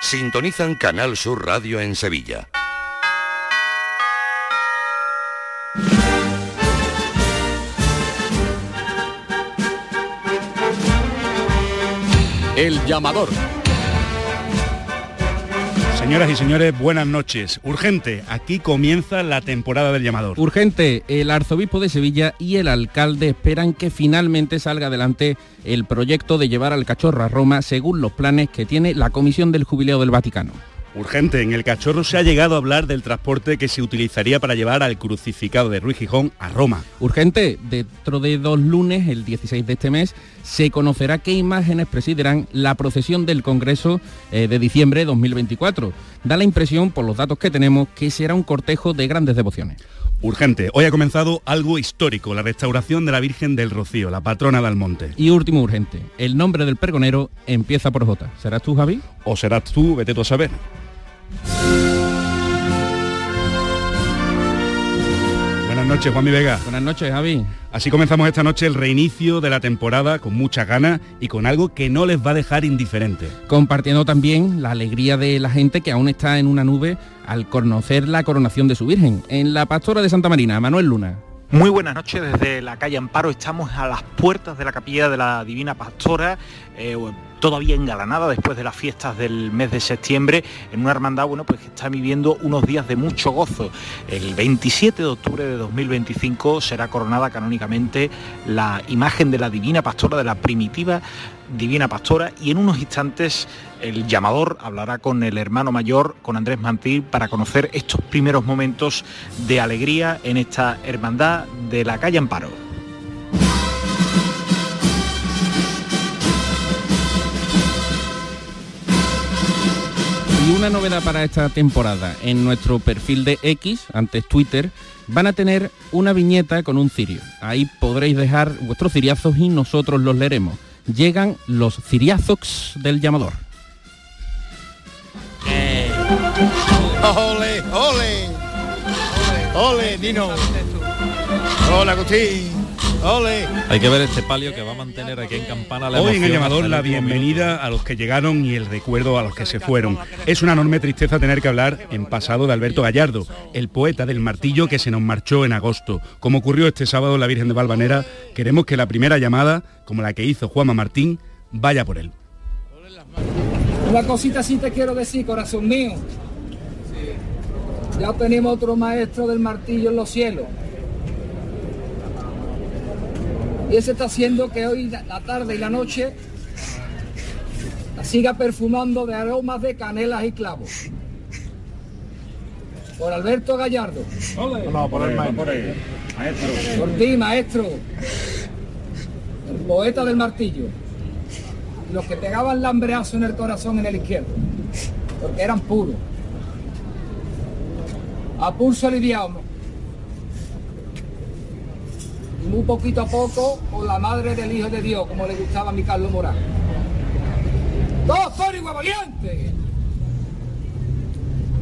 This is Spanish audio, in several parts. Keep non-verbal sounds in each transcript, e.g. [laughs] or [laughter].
Sintonizan Canal Sur Radio en Sevilla. El llamador. Señoras y señores, buenas noches. Urgente, aquí comienza la temporada del llamador. Urgente, el arzobispo de Sevilla y el alcalde esperan que finalmente salga adelante el proyecto de llevar al cachorro a Roma según los planes que tiene la Comisión del Jubileo del Vaticano. Urgente, en el cachorro se ha llegado a hablar del transporte que se utilizaría para llevar al crucificado de Ruiz Gijón a Roma. Urgente, dentro de dos lunes, el 16 de este mes, se conocerá qué imágenes presidirán la procesión del Congreso eh, de diciembre de 2024. Da la impresión, por los datos que tenemos, que será un cortejo de grandes devociones. Urgente, hoy ha comenzado algo histórico, la restauración de la Virgen del Rocío, la patrona del monte. Y último urgente, el nombre del pregonero empieza por J. ¿Serás tú, Javi? ¿O serás tú? Vete tú a saber. Buenas noches, Juanmi Vega. Buenas noches, Javi. Así comenzamos esta noche el reinicio de la temporada con mucha ganas y con algo que no les va a dejar indiferente. Compartiendo también la alegría de la gente que aún está en una nube al conocer la coronación de su Virgen. En la Pastora de Santa Marina, Manuel Luna. Muy buenas noches desde la calle Amparo. Estamos a las puertas de la capilla de la Divina Pastora. Eh, todavía engalanada después de las fiestas del mes de septiembre, en una hermandad bueno, pues que está viviendo unos días de mucho gozo. El 27 de octubre de 2025 será coronada canónicamente la imagen de la Divina Pastora, de la primitiva Divina Pastora, y en unos instantes el llamador hablará con el hermano mayor, con Andrés Mantil, para conocer estos primeros momentos de alegría en esta hermandad de la calle Amparo. Una novedad para esta temporada, en nuestro perfil de X, antes Twitter, van a tener una viñeta con un cirio. Ahí podréis dejar vuestros ciriazos y nosotros los leeremos. Llegan los ciriazos del llamador. ¡Ole, ole! ¡Ole! ¡Hola, Agustín! ¡Ole! Hay que ver este palio que va a mantener aquí en Campana la Hoy en el llamador la bienvenida minuto. a los que llegaron y el recuerdo a los que se fueron. Es una enorme tristeza tener que hablar en pasado de Alberto Gallardo, el poeta del martillo que se nos marchó en agosto. Como ocurrió este sábado en la Virgen de Valvanera, queremos que la primera llamada, como la que hizo Juanma Martín, vaya por él. Una cosita sí te quiero decir, corazón mío. Ya tenemos otro maestro del martillo en los cielos. Y ese está haciendo que hoy la tarde y la noche la siga perfumando de aromas de canelas y clavos. Por Alberto Gallardo. No, por el maestro. Por ti, maestro. El poeta del martillo. Los que pegaban lambreazo en el corazón en el izquierdo. Porque eran puros. A pulso aliviado. Y muy poquito a poco con la madre del Hijo de Dios, como le gustaba a mi Carlos Morán. ¡Dos por igual valiente!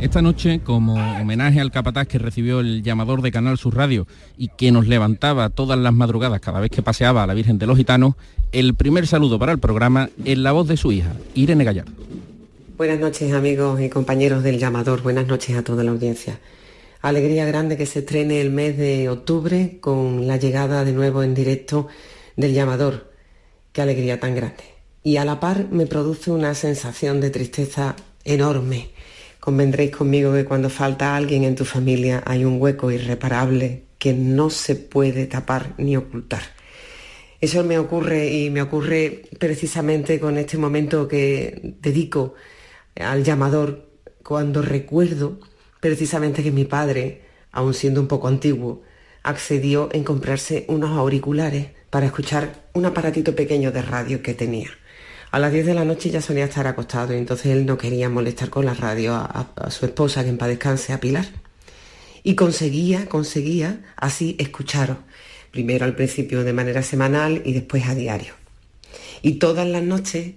Esta noche, como homenaje al capataz que recibió el llamador de Canal Sur Radio y que nos levantaba todas las madrugadas cada vez que paseaba a la Virgen de los Gitanos, el primer saludo para el programa en la voz de su hija, Irene Gallardo. Buenas noches amigos y compañeros del llamador, buenas noches a toda la audiencia. Alegría grande que se estrene el mes de octubre con la llegada de nuevo en directo del llamador. Qué alegría tan grande. Y a la par me produce una sensación de tristeza enorme. Convendréis conmigo que cuando falta alguien en tu familia hay un hueco irreparable que no se puede tapar ni ocultar. Eso me ocurre y me ocurre precisamente con este momento que dedico al llamador cuando recuerdo precisamente que mi padre, aun siendo un poco antiguo, accedió en comprarse unos auriculares para escuchar un aparatito pequeño de radio que tenía. A las 10 de la noche ya solía estar acostado y entonces él no quería molestar con la radio a, su esposa, que en paz descanse, a Pilar. Y conseguía, conseguía así escucharos, primero al principio de manera semanal y después a diario. Y todas las noches,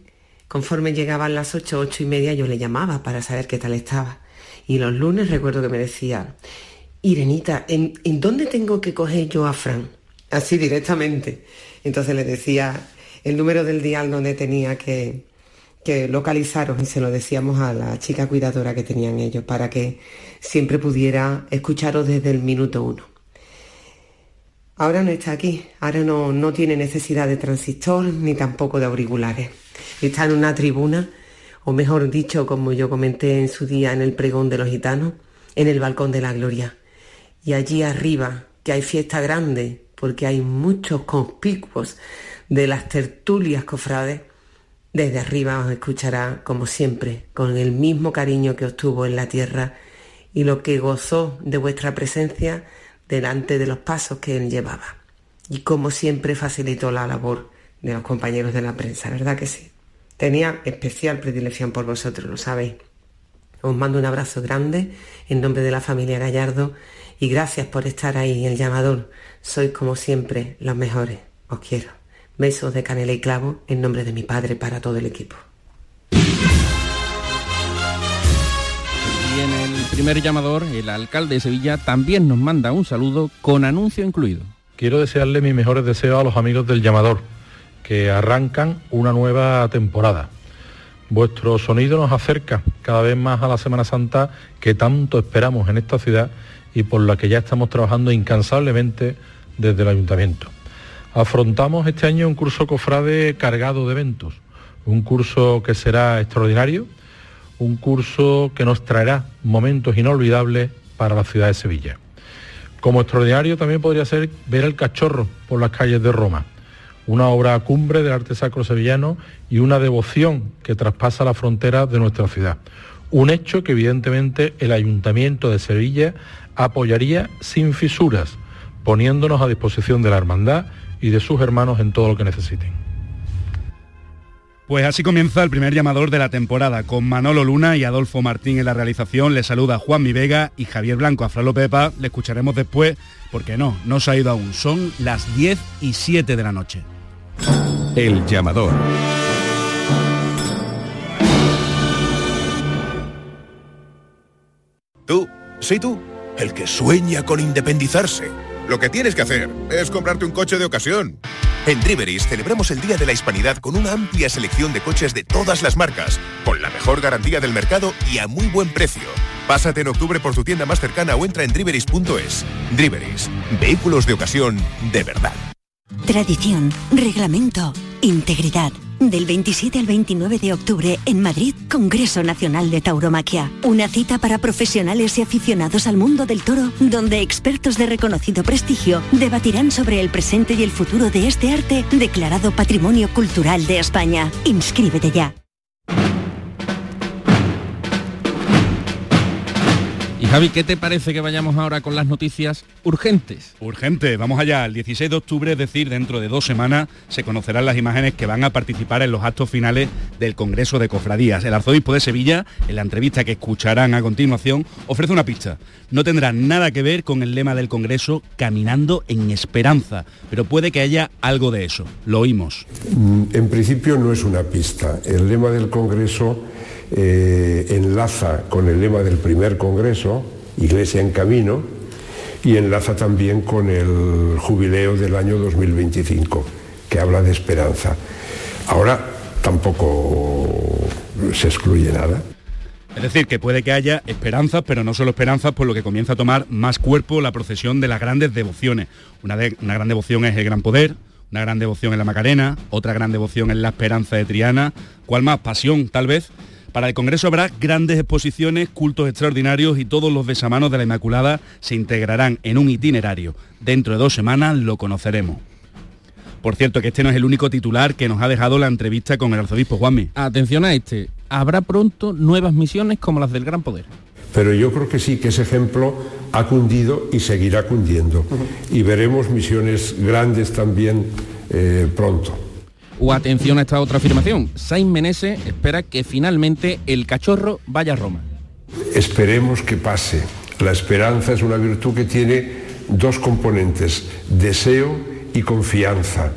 conforme llegaban las ocho, ocho y media, yo le llamaba para saber qué tal estaba. Y los lunes recuerdo que me decía, Irenita, ¿en, en dónde tengo que coger yo a Fran? Así directamente. Entonces le decía el número del dial donde tenía que, que localizaros y se lo decíamos a la chica cuidadora que tenían ellos para que siempre pudiera escucharos desde el minuto uno. Ahora no está aquí, ahora no, no tiene necesidad de transistor ni tampoco de auriculares. Está en una tribuna, o mejor dicho, como yo comenté en su día en el pregón de los gitanos, en el balcón de la gloria. Y allí arriba, que hay fiesta grande, porque hay muchos conspicuos de las tertulias cofrades, desde arriba os escuchará, como siempre, con el mismo cariño que os tuvo en la tierra y lo que gozó de vuestra presencia delante de los pasos que él llevaba. Y como siempre facilitó la labor de los compañeros de la prensa, ¿verdad que sí? Tenía especial predilección por vosotros, lo sabéis. Os mando un abrazo grande en nombre de la familia Gallardo y gracias por estar ahí, el llamador. Sois como siempre los mejores. Os quiero. Besos de canela y clavo en nombre de mi padre para todo el equipo. Y en el primer llamador, el alcalde de Sevilla también nos manda un saludo con anuncio incluido. Quiero desearle mis mejores deseos a los amigos del llamador, que arrancan una nueva temporada. Vuestro sonido nos acerca cada vez más a la Semana Santa que tanto esperamos en esta ciudad y por la que ya estamos trabajando incansablemente desde el ayuntamiento. Afrontamos este año un curso cofrade cargado de eventos, un curso que será extraordinario, un curso que nos traerá momentos inolvidables para la ciudad de Sevilla. Como extraordinario también podría ser ver el cachorro por las calles de Roma, una obra cumbre del arte sacro sevillano y una devoción que traspasa las fronteras de nuestra ciudad. Un hecho que evidentemente el Ayuntamiento de Sevilla apoyaría sin fisuras, poniéndonos a disposición de la hermandad y de sus hermanos en todo lo que necesiten. Pues así comienza el primer llamador de la temporada, con Manolo Luna y Adolfo Martín en la realización. Le saluda Juan Mi Vega y Javier Blanco. A Fra Pepa le escucharemos después, porque no, no se ha ido aún. Son las 10 y 7 de la noche. El llamador. Tú, sí tú, el que sueña con independizarse lo que tienes que hacer es comprarte un coche de ocasión. En Driveris celebramos el Día de la Hispanidad con una amplia selección de coches de todas las marcas, con la mejor garantía del mercado y a muy buen precio. Pásate en octubre por tu tienda más cercana o entra en driveris.es. Driveris, vehículos de ocasión de verdad. Tradición, reglamento, integridad. Del 27 al 29 de octubre en Madrid, Congreso Nacional de Tauromaquia. Una cita para profesionales y aficionados al mundo del toro, donde expertos de reconocido prestigio debatirán sobre el presente y el futuro de este arte declarado Patrimonio Cultural de España. Inscríbete ya. Javi, ¿qué te parece que vayamos ahora con las noticias urgentes? Urgente, vamos allá. El 16 de octubre, es decir, dentro de dos semanas, se conocerán las imágenes que van a participar en los actos finales del Congreso de Cofradías. El arzobispo de Sevilla, en la entrevista que escucharán a continuación, ofrece una pista. No tendrá nada que ver con el lema del Congreso, caminando en esperanza, pero puede que haya algo de eso. Lo oímos. Mm, en principio no es una pista. El lema del Congreso eh, enlaza con el lema del primer Congreso, Iglesia en Camino, y enlaza también con el jubileo del año 2025, que habla de esperanza. Ahora tampoco se excluye nada. Es decir, que puede que haya esperanzas, pero no solo esperanzas, por lo que comienza a tomar más cuerpo la procesión de las grandes devociones. Una, gran devoción es el Gran Poder, una gran devoción en la Macarena, otra gran devoción es la Esperanza de Triana. ¿Cuál más? Pasión, tal vez. Para el Congreso habrá grandes exposiciones, cultos extraordinarios y todos los besamanos de la Inmaculada se integrarán en un itinerario. Dentro de dos semanas lo conoceremos. Por cierto, que este no es el único titular que nos ha dejado la entrevista con el arzobispo Juanmi. Atención a este. Habrá pronto nuevas misiones como las del Gran Poder. Pero yo creo que sí, que ese ejemplo ha cundido y seguirá cundiendo. Y veremos misiones grandes también eh, pronto. O atención a esta otra afirmación. Sainz Menese espera que finalmente el cachorro vaya a Roma. Esperemos que pase. La esperanza es una virtud que tiene dos componentes, deseo y confianza.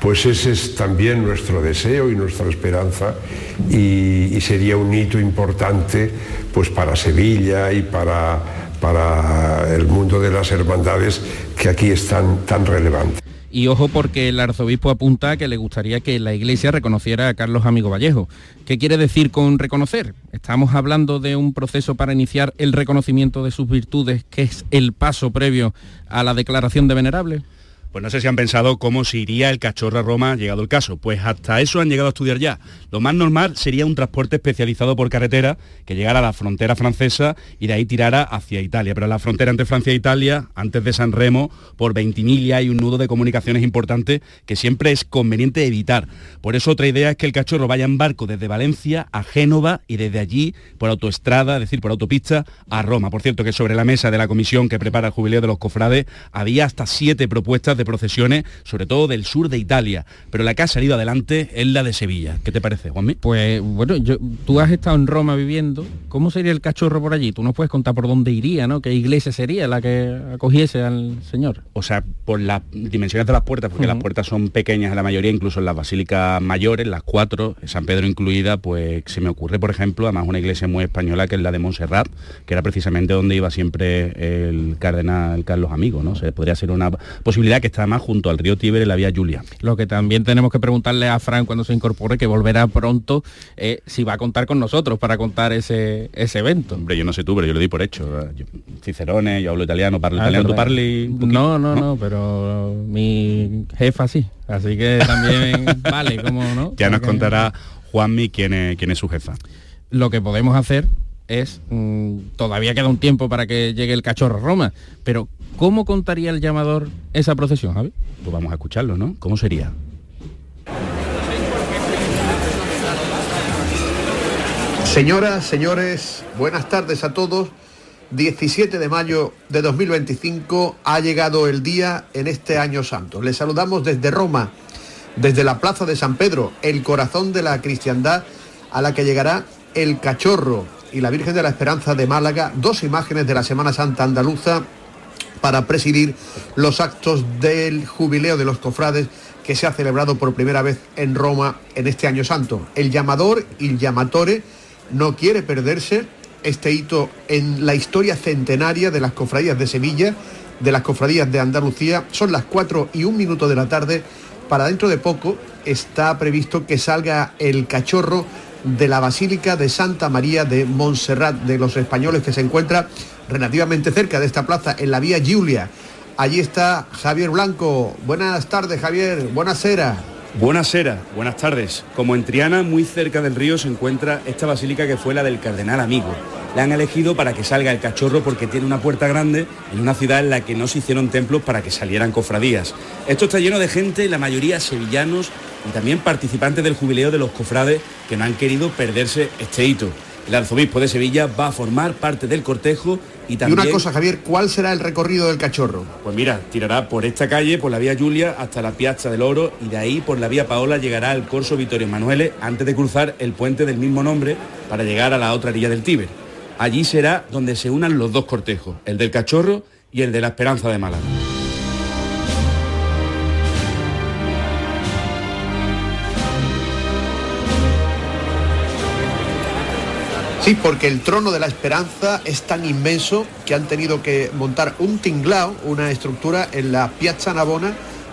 Pues ese es también nuestro deseo y nuestra esperanza y, sería un hito importante pues para Sevilla y para, para el mundo de las hermandades que aquí están tan relevantes. Y ojo porque el arzobispo apunta que le gustaría que la iglesia reconociera a Carlos Amigo Vallejo. ¿Qué quiere decir con reconocer? Estamos hablando de un proceso para iniciar el reconocimiento de sus virtudes, que es el paso previo a la declaración de venerable. Pues no sé si han pensado cómo se iría el cachorro a Roma llegado el caso. Pues hasta eso han llegado a estudiar ya. Lo más normal sería un transporte especializado por carretera que llegara a la frontera francesa y de ahí tirara hacia Italia. Pero la frontera entre Francia e Italia, antes de San Remo, por 20 mil hay un nudo de comunicaciones importante que siempre es conveniente evitar. Por eso otra idea es que el cachorro vaya en barco desde Valencia a Génova y desde allí por autoestrada, es decir, por autopista, a Roma. Por cierto, que sobre la mesa de la comisión que prepara el jubileo de los cofrades había hasta siete propuestas de procesiones, sobre todo del sur de Italia, pero la que ha salido adelante es la de Sevilla. ¿Qué te parece, Juanmi? Pues bueno, yo, tú has estado en Roma viviendo, ¿cómo sería el cachorro por allí? Tú no puedes contar por dónde iría, ¿no? ¿Qué iglesia sería la que acogiese al Señor? O sea, por las dimensiones de las puertas, porque las puertas son pequeñas en la mayoría, incluso en las basílicas mayores, las cuatro, San Pedro incluida, pues se me ocurre, por ejemplo, además una iglesia muy española que es la de Montserrat, que era precisamente donde iba siempre el cardenal Carlos Amigo, ¿no? se podría ser una posibilidad que está más junto al río Tíber en la vía Julia. Lo que también tenemos que preguntarle a Fran cuando se incorpore, que volverá pronto, eh, si va a contar con nosotros para contar ese, ese evento. Hombre, yo no sé tú, pero yo lo di por hecho. Cicerone, yo hablo italiano, parlo ah, italiano, ¿tú parli no, no, no, pero mi jefa sí. Así que también [laughs] vale, como no. Ya nos contará Juanmi quién es, quién es su jefa. Lo que podemos hacer es, mm, todavía queda un tiempo para que llegue el cachorro Roma, pero ¿cómo contaría el llamador esa procesión, Javi? Pues vamos a escucharlo, ¿no? ¿Cómo sería? Señoras, señores, buenas tardes a todos. 17 de mayo de 2025 ha llegado el día en este año santo. Les saludamos desde Roma, desde la Plaza de San Pedro, el corazón de la cristiandad a la que llegará el cachorro, y la Virgen de la Esperanza de Málaga, dos imágenes de la Semana Santa andaluza para presidir los actos del jubileo de los cofrades que se ha celebrado por primera vez en Roma en este año santo. El llamador, el llamatore, no quiere perderse este hito en la historia centenaria de las cofradías de Sevilla, de las cofradías de Andalucía. Son las 4 y un minuto de la tarde. Para dentro de poco está previsto que salga el cachorro de la Basílica de Santa María de Montserrat de los españoles que se encuentra relativamente cerca de esta plaza en la vía Giulia. Allí está Javier Blanco. Buenas tardes, Javier. Buenas Buenas Buenasera, buenas tardes. Como en Triana, muy cerca del río, se encuentra esta basílica que fue la del Cardenal Amigo. La han elegido para que salga el cachorro porque tiene una puerta grande en una ciudad en la que no se hicieron templos para que salieran cofradías. Esto está lleno de gente, la mayoría sevillanos y también participantes del jubileo de los cofrades que no han querido perderse este hito. El arzobispo de Sevilla va a formar parte del cortejo y también... Y una cosa, Javier, ¿cuál será el recorrido del cachorro? Pues mira, tirará por esta calle, por la vía Julia, hasta la Piazza del Oro y de ahí por la vía Paola llegará al Corso Vittorio Emanuele antes de cruzar el puente del mismo nombre para llegar a la otra orilla del Tíber. Allí será donde se unan los dos cortejos, el del cachorro y el de la Esperanza de Málaga. Sí, porque el trono de la esperanza es tan inmenso que han tenido que montar un tinglao, una estructura en la Piazza Navona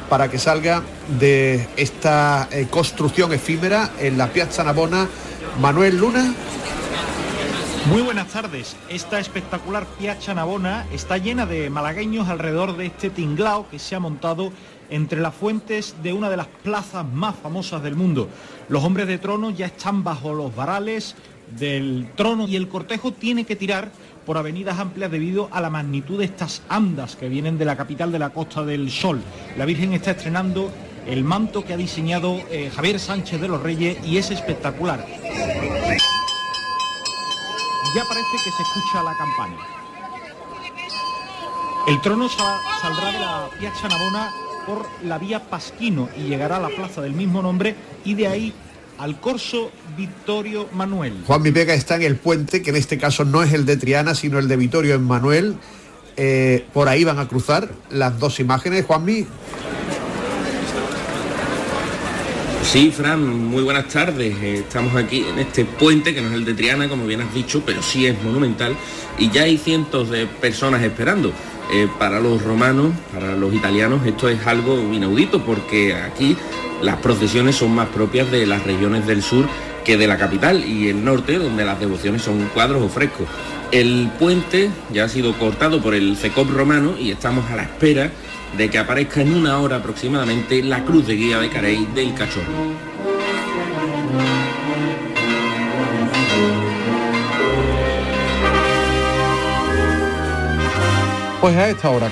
para que salga de esta eh, construcción efímera en la Piazza Navona. Manuel Luna. Muy buenas tardes. Esta espectacular Piazza Navona está llena de malagueños alrededor de este tinglao que se ha montado entre las fuentes de una de las plazas más famosas del mundo. Los hombres de trono ya están bajo los varales, del trono y el cortejo tiene que tirar por avenidas amplias debido a la magnitud de estas andas que vienen de la capital de la Costa del Sol. La Virgen está estrenando el manto que ha diseñado eh, Javier Sánchez de los Reyes y es espectacular. Ya parece que se escucha la campana. El trono saldrá de la Piazza Navona por la vía Pasquino y llegará a la plaza del mismo nombre y de ahí al corso Vittorio Manuel. Juan Mi Vega está en el puente, que en este caso no es el de Triana, sino el de Vittorio Emanuel. Eh, por ahí van a cruzar las dos imágenes. Juanmi. Sí, Fran, muy buenas tardes. Eh, estamos aquí en este puente, que no es el de Triana, como bien has dicho, pero sí es monumental, y ya hay cientos de personas esperando. Eh, para los romanos, para los italianos, esto es algo inaudito porque aquí las procesiones son más propias de las regiones del sur que de la capital y el norte, donde las devociones son cuadros o frescos. El puente ya ha sido cortado por el CECOP romano y estamos a la espera de que aparezca en una hora aproximadamente la cruz de guía de Carey del Cachorro. Pues a esta hora,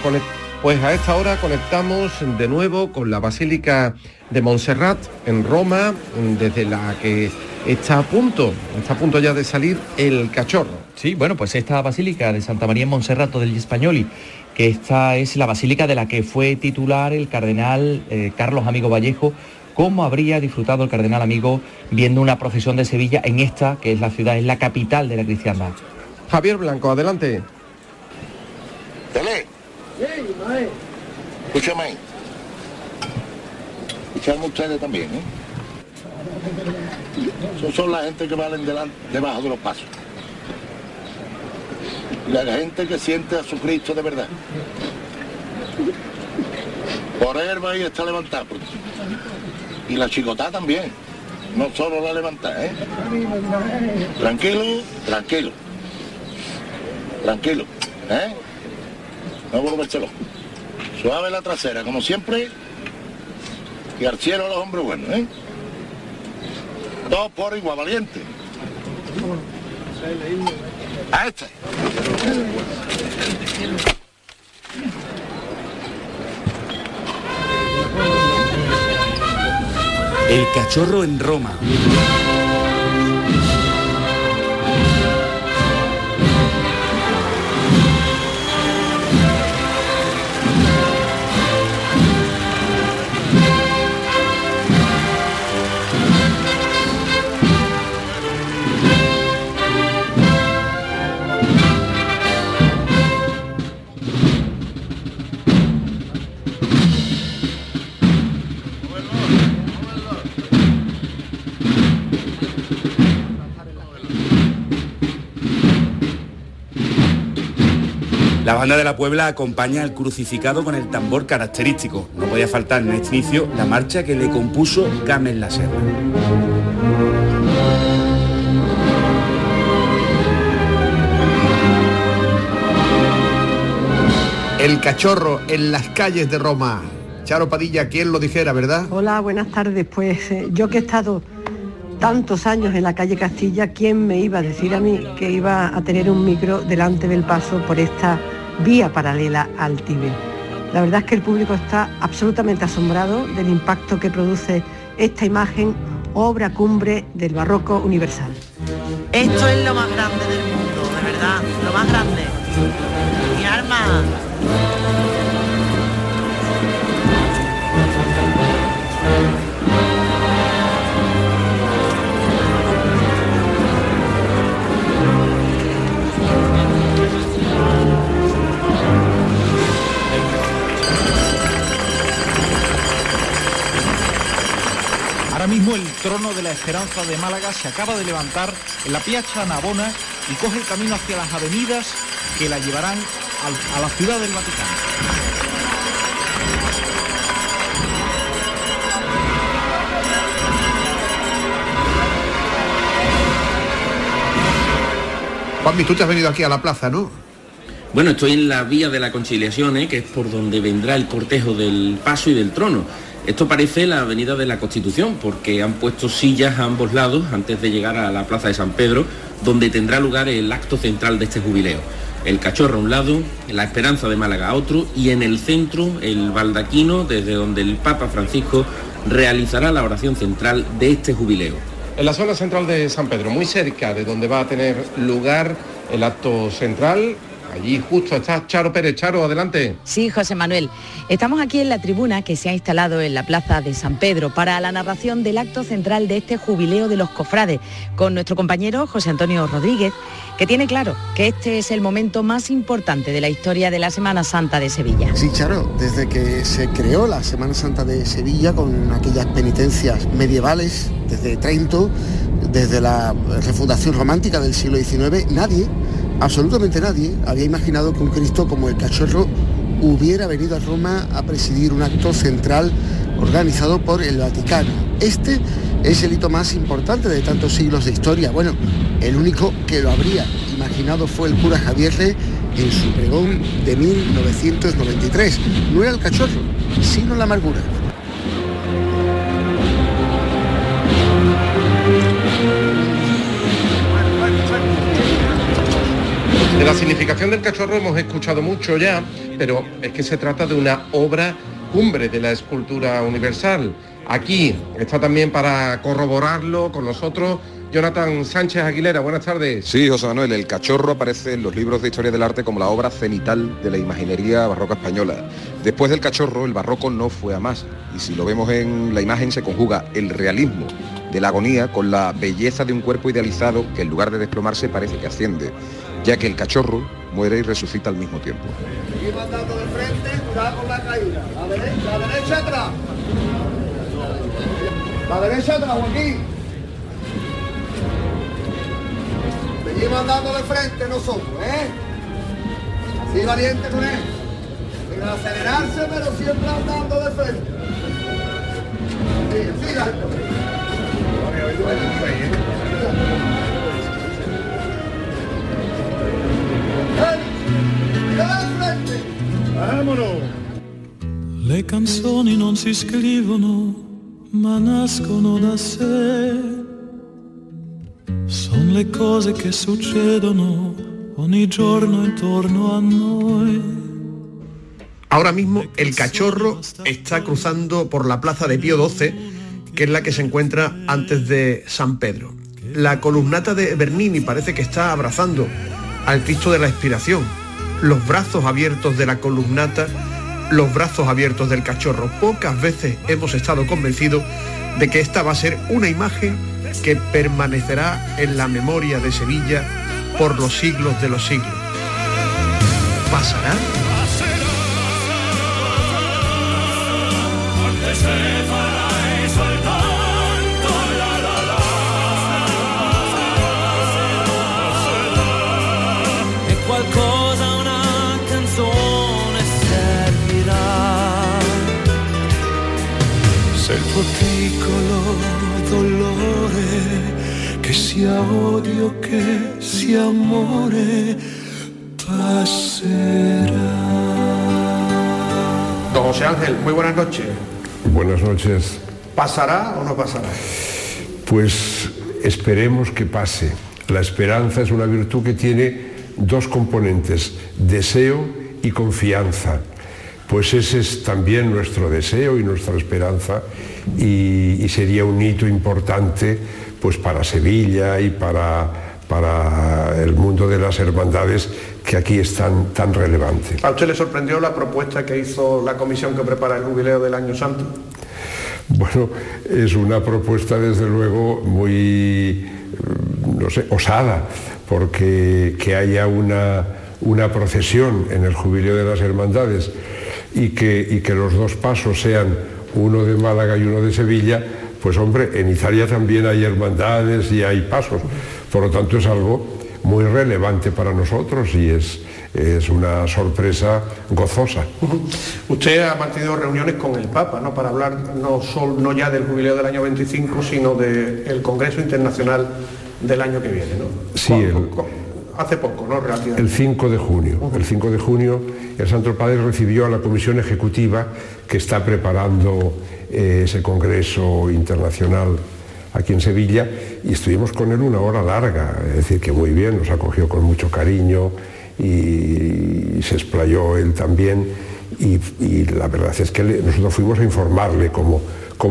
pues a esta hora conectamos de nuevo con la Basílica de Montserrat en Roma, desde la que está a punto, está a punto ya de salir el cachorro. Sí, bueno, pues esta Basílica de Santa María en Montserrat del Españoli, que esta es la basílica de la que fue titular el cardenal eh, Carlos Amigo Vallejo, cómo habría disfrutado el cardenal amigo viendo una procesión de Sevilla en esta, que es la ciudad, es la capital de la cristiandad. Javier Blanco, adelante. Dale. Escúchame. Escuchadme ustedes también, ¿eh? Son, son la gente que valen debajo de los pasos. La gente que siente a su Cristo de verdad. Por él va y está levantado. Y la chicotá también. No solo la levantada, ¿eh? Tranquilo, tranquilo. Tranquilo, ¿eh? No volvérselo. Suave la trasera, como siempre. Y al cielo los hombres buenos, ¿eh? Dos por igual, valiente. A este. El cachorro en Roma. Banda de la Puebla acompaña al crucificado con el tambor característico. No podía faltar en este inicio la marcha que le compuso Gamen la Serra. El cachorro en las calles de Roma. Charo Padilla, ¿quién lo dijera, verdad? Hola, buenas tardes. Pues eh, yo que he estado tantos años en la calle Castilla, ¿quién me iba a decir a mí que iba a tener un micro delante del paso por esta vía paralela al Tíbet. La verdad es que el público está absolutamente asombrado del impacto que produce esta imagen, obra cumbre del barroco universal. Esto es lo más grande del mundo, de verdad, lo más grande. Mi arma. Mismo el trono de la esperanza de Málaga se acaba de levantar en la Piazza Navona y coge el camino hacia las avenidas que la llevarán a la ciudad del Vaticano. Juanmi, tú te has venido aquí a la plaza, ¿no? Bueno, estoy en la vía de la conciliación, ¿eh? que es por donde vendrá el cortejo del paso y del trono. Esto parece la avenida de la Constitución porque han puesto sillas a ambos lados antes de llegar a la Plaza de San Pedro, donde tendrá lugar el acto central de este jubileo. El cachorro a un lado, la esperanza de Málaga a otro y en el centro el baldaquino desde donde el Papa Francisco realizará la oración central de este jubileo. En la zona central de San Pedro, muy cerca de donde va a tener lugar el acto central, Allí justo está Charo Pérez. Charo, adelante. Sí, José Manuel. Estamos aquí en la tribuna que se ha instalado en la Plaza de San Pedro para la narración del acto central de este jubileo de los cofrades, con nuestro compañero José Antonio Rodríguez, que tiene claro que este es el momento más importante de la historia de la Semana Santa de Sevilla. Sí, Charo, desde que se creó la Semana Santa de Sevilla con aquellas penitencias medievales, desde Trento, desde la refundación romántica del siglo XIX, nadie absolutamente nadie había imaginado que un Cristo como el cachorro hubiera venido a Roma a presidir un acto central organizado por el Vaticano. Este es el hito más importante de tantos siglos de historia. Bueno, el único que lo habría imaginado fue el cura Javier en su pregón de 1993. No era el cachorro, sino la amargura. De la significación del cachorro hemos escuchado mucho ya, pero es que se trata de una obra cumbre de la escultura universal. Aquí está también para corroborarlo con nosotros Jonathan Sánchez Aguilera, buenas tardes. Sí, José Manuel, el cachorro aparece en los libros de historia del arte como la obra cenital de la imaginería barroca española. Después del cachorro, el barroco no fue a más, y si lo vemos en la imagen se conjuga el realismo de la agonía con la belleza de un cuerpo idealizado que en lugar de desplomarse parece que asciende, ya que el cachorro muere y resucita al mismo tiempo. La derecha, la derecha atrás. La derecha atrás, Joaquín. Seguimos andando de frente nosotros, ¿eh? Así valiente con él. Sin acelerarse, pero siempre andando de frente. Sí, sí, Le le cose che succedono ogni giorno intorno a noi. Ahora mismo el cachorro está cruzando por la plaza de Pío XII, que es la que se encuentra antes de San Pedro. La columnata de Bernini parece que está abrazando al Cristo de la Expiración. Los brazos abiertos de la columnata, los brazos abiertos del cachorro. Pocas veces hemos estado convencidos de que esta va a ser una imagen que permanecerá en la memoria de Sevilla por los siglos de los siglos. ¿Pasará? Sia odio, che sia amore, passerà. Don José Ángel, muy buenas noches. Buenas noches. ¿Pasará o no pasará? Pues esperemos que pase. La esperanza es una virtud que tiene dos componentes, deseo y confianza. Pues ese es también nuestro deseo y nuestra esperanza y, y sería un hito importante pues para Sevilla y para, para el mundo de las hermandades que aquí es tan, tan relevante. ¿A usted le sorprendió la propuesta que hizo la comisión que prepara el jubileo del Año Santo? Bueno, es una propuesta desde luego muy, no sé, osada, porque que haya una, una procesión en el jubileo de las hermandades y que, y que los dos pasos sean uno de Málaga y uno de Sevilla, pues hombre, en Italia también hay hermandades y hay pasos, por lo tanto es algo muy relevante para nosotros y es, es una sorpresa gozosa. [laughs] Usted ha mantenido reuniones con el Papa, ¿no? Para hablar no, solo, no ya del jubileo del año 25, sino del Congreso Internacional del año que viene, ¿no? Sí, el, hace poco, ¿no? Relativamente. El 5 de junio. El 5 de junio el Santo Padre recibió a la Comisión Ejecutiva que está preparando ese Congreso Internacional aquí en Sevilla y estuvimos con él una hora larga, es decir, que muy bien, nos acogió con mucho cariño y, se explayó él también. Y, la verdad es que nosotros fuimos a informarle como,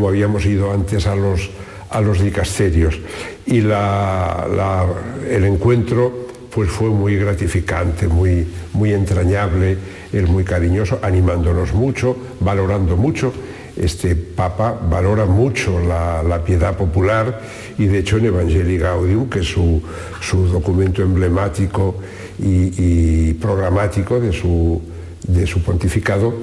habíamos ido antes a los, a los dicasterios. Y el encuentro pues fue muy gratificante, muy, muy entrañable, él muy cariñoso, animándonos mucho, valorando mucho. Este Papa valora mucho la, la piedad popular y de hecho en Evangelii Gaudium, que es su, su documento emblemático y, y programático de su, de su pontificado,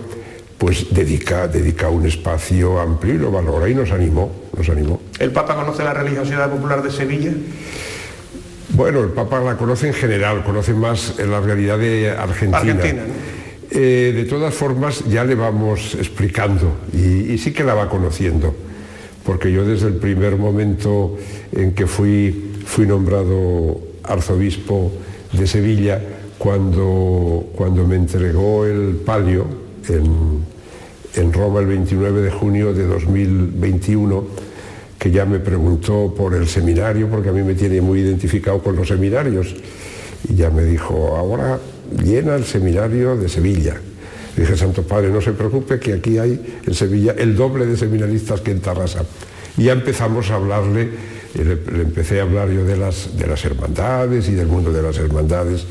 pues dedica, dedica un espacio amplio y lo valora y nos animó, nos animó. ¿El Papa conoce la religiosidad popular de Sevilla? Bueno, el Papa la conoce en general, conoce más en la realidad de Argentina. Argentina ¿no? Eh, de todas formas, ya le vamos explicando y, sí que la va conociendo, porque yo desde el primer momento en que fui, fui nombrado arzobispo de Sevilla, cuando, cuando me entregó el palio en, en Roma el 29 de junio de 2021, que ya me preguntó por el seminario, porque a mí me tiene muy identificado con los seminarios, y ya me dijo, ahora llena el seminario de Sevilla. Dije, Santo Padre, no se preocupe que aquí hay en Sevilla el doble de seminaristas que en Tarrasa. Y ya empezamos a hablarle, le, le empecé a hablar yo de las, de las hermandades y del mundo de las hermandades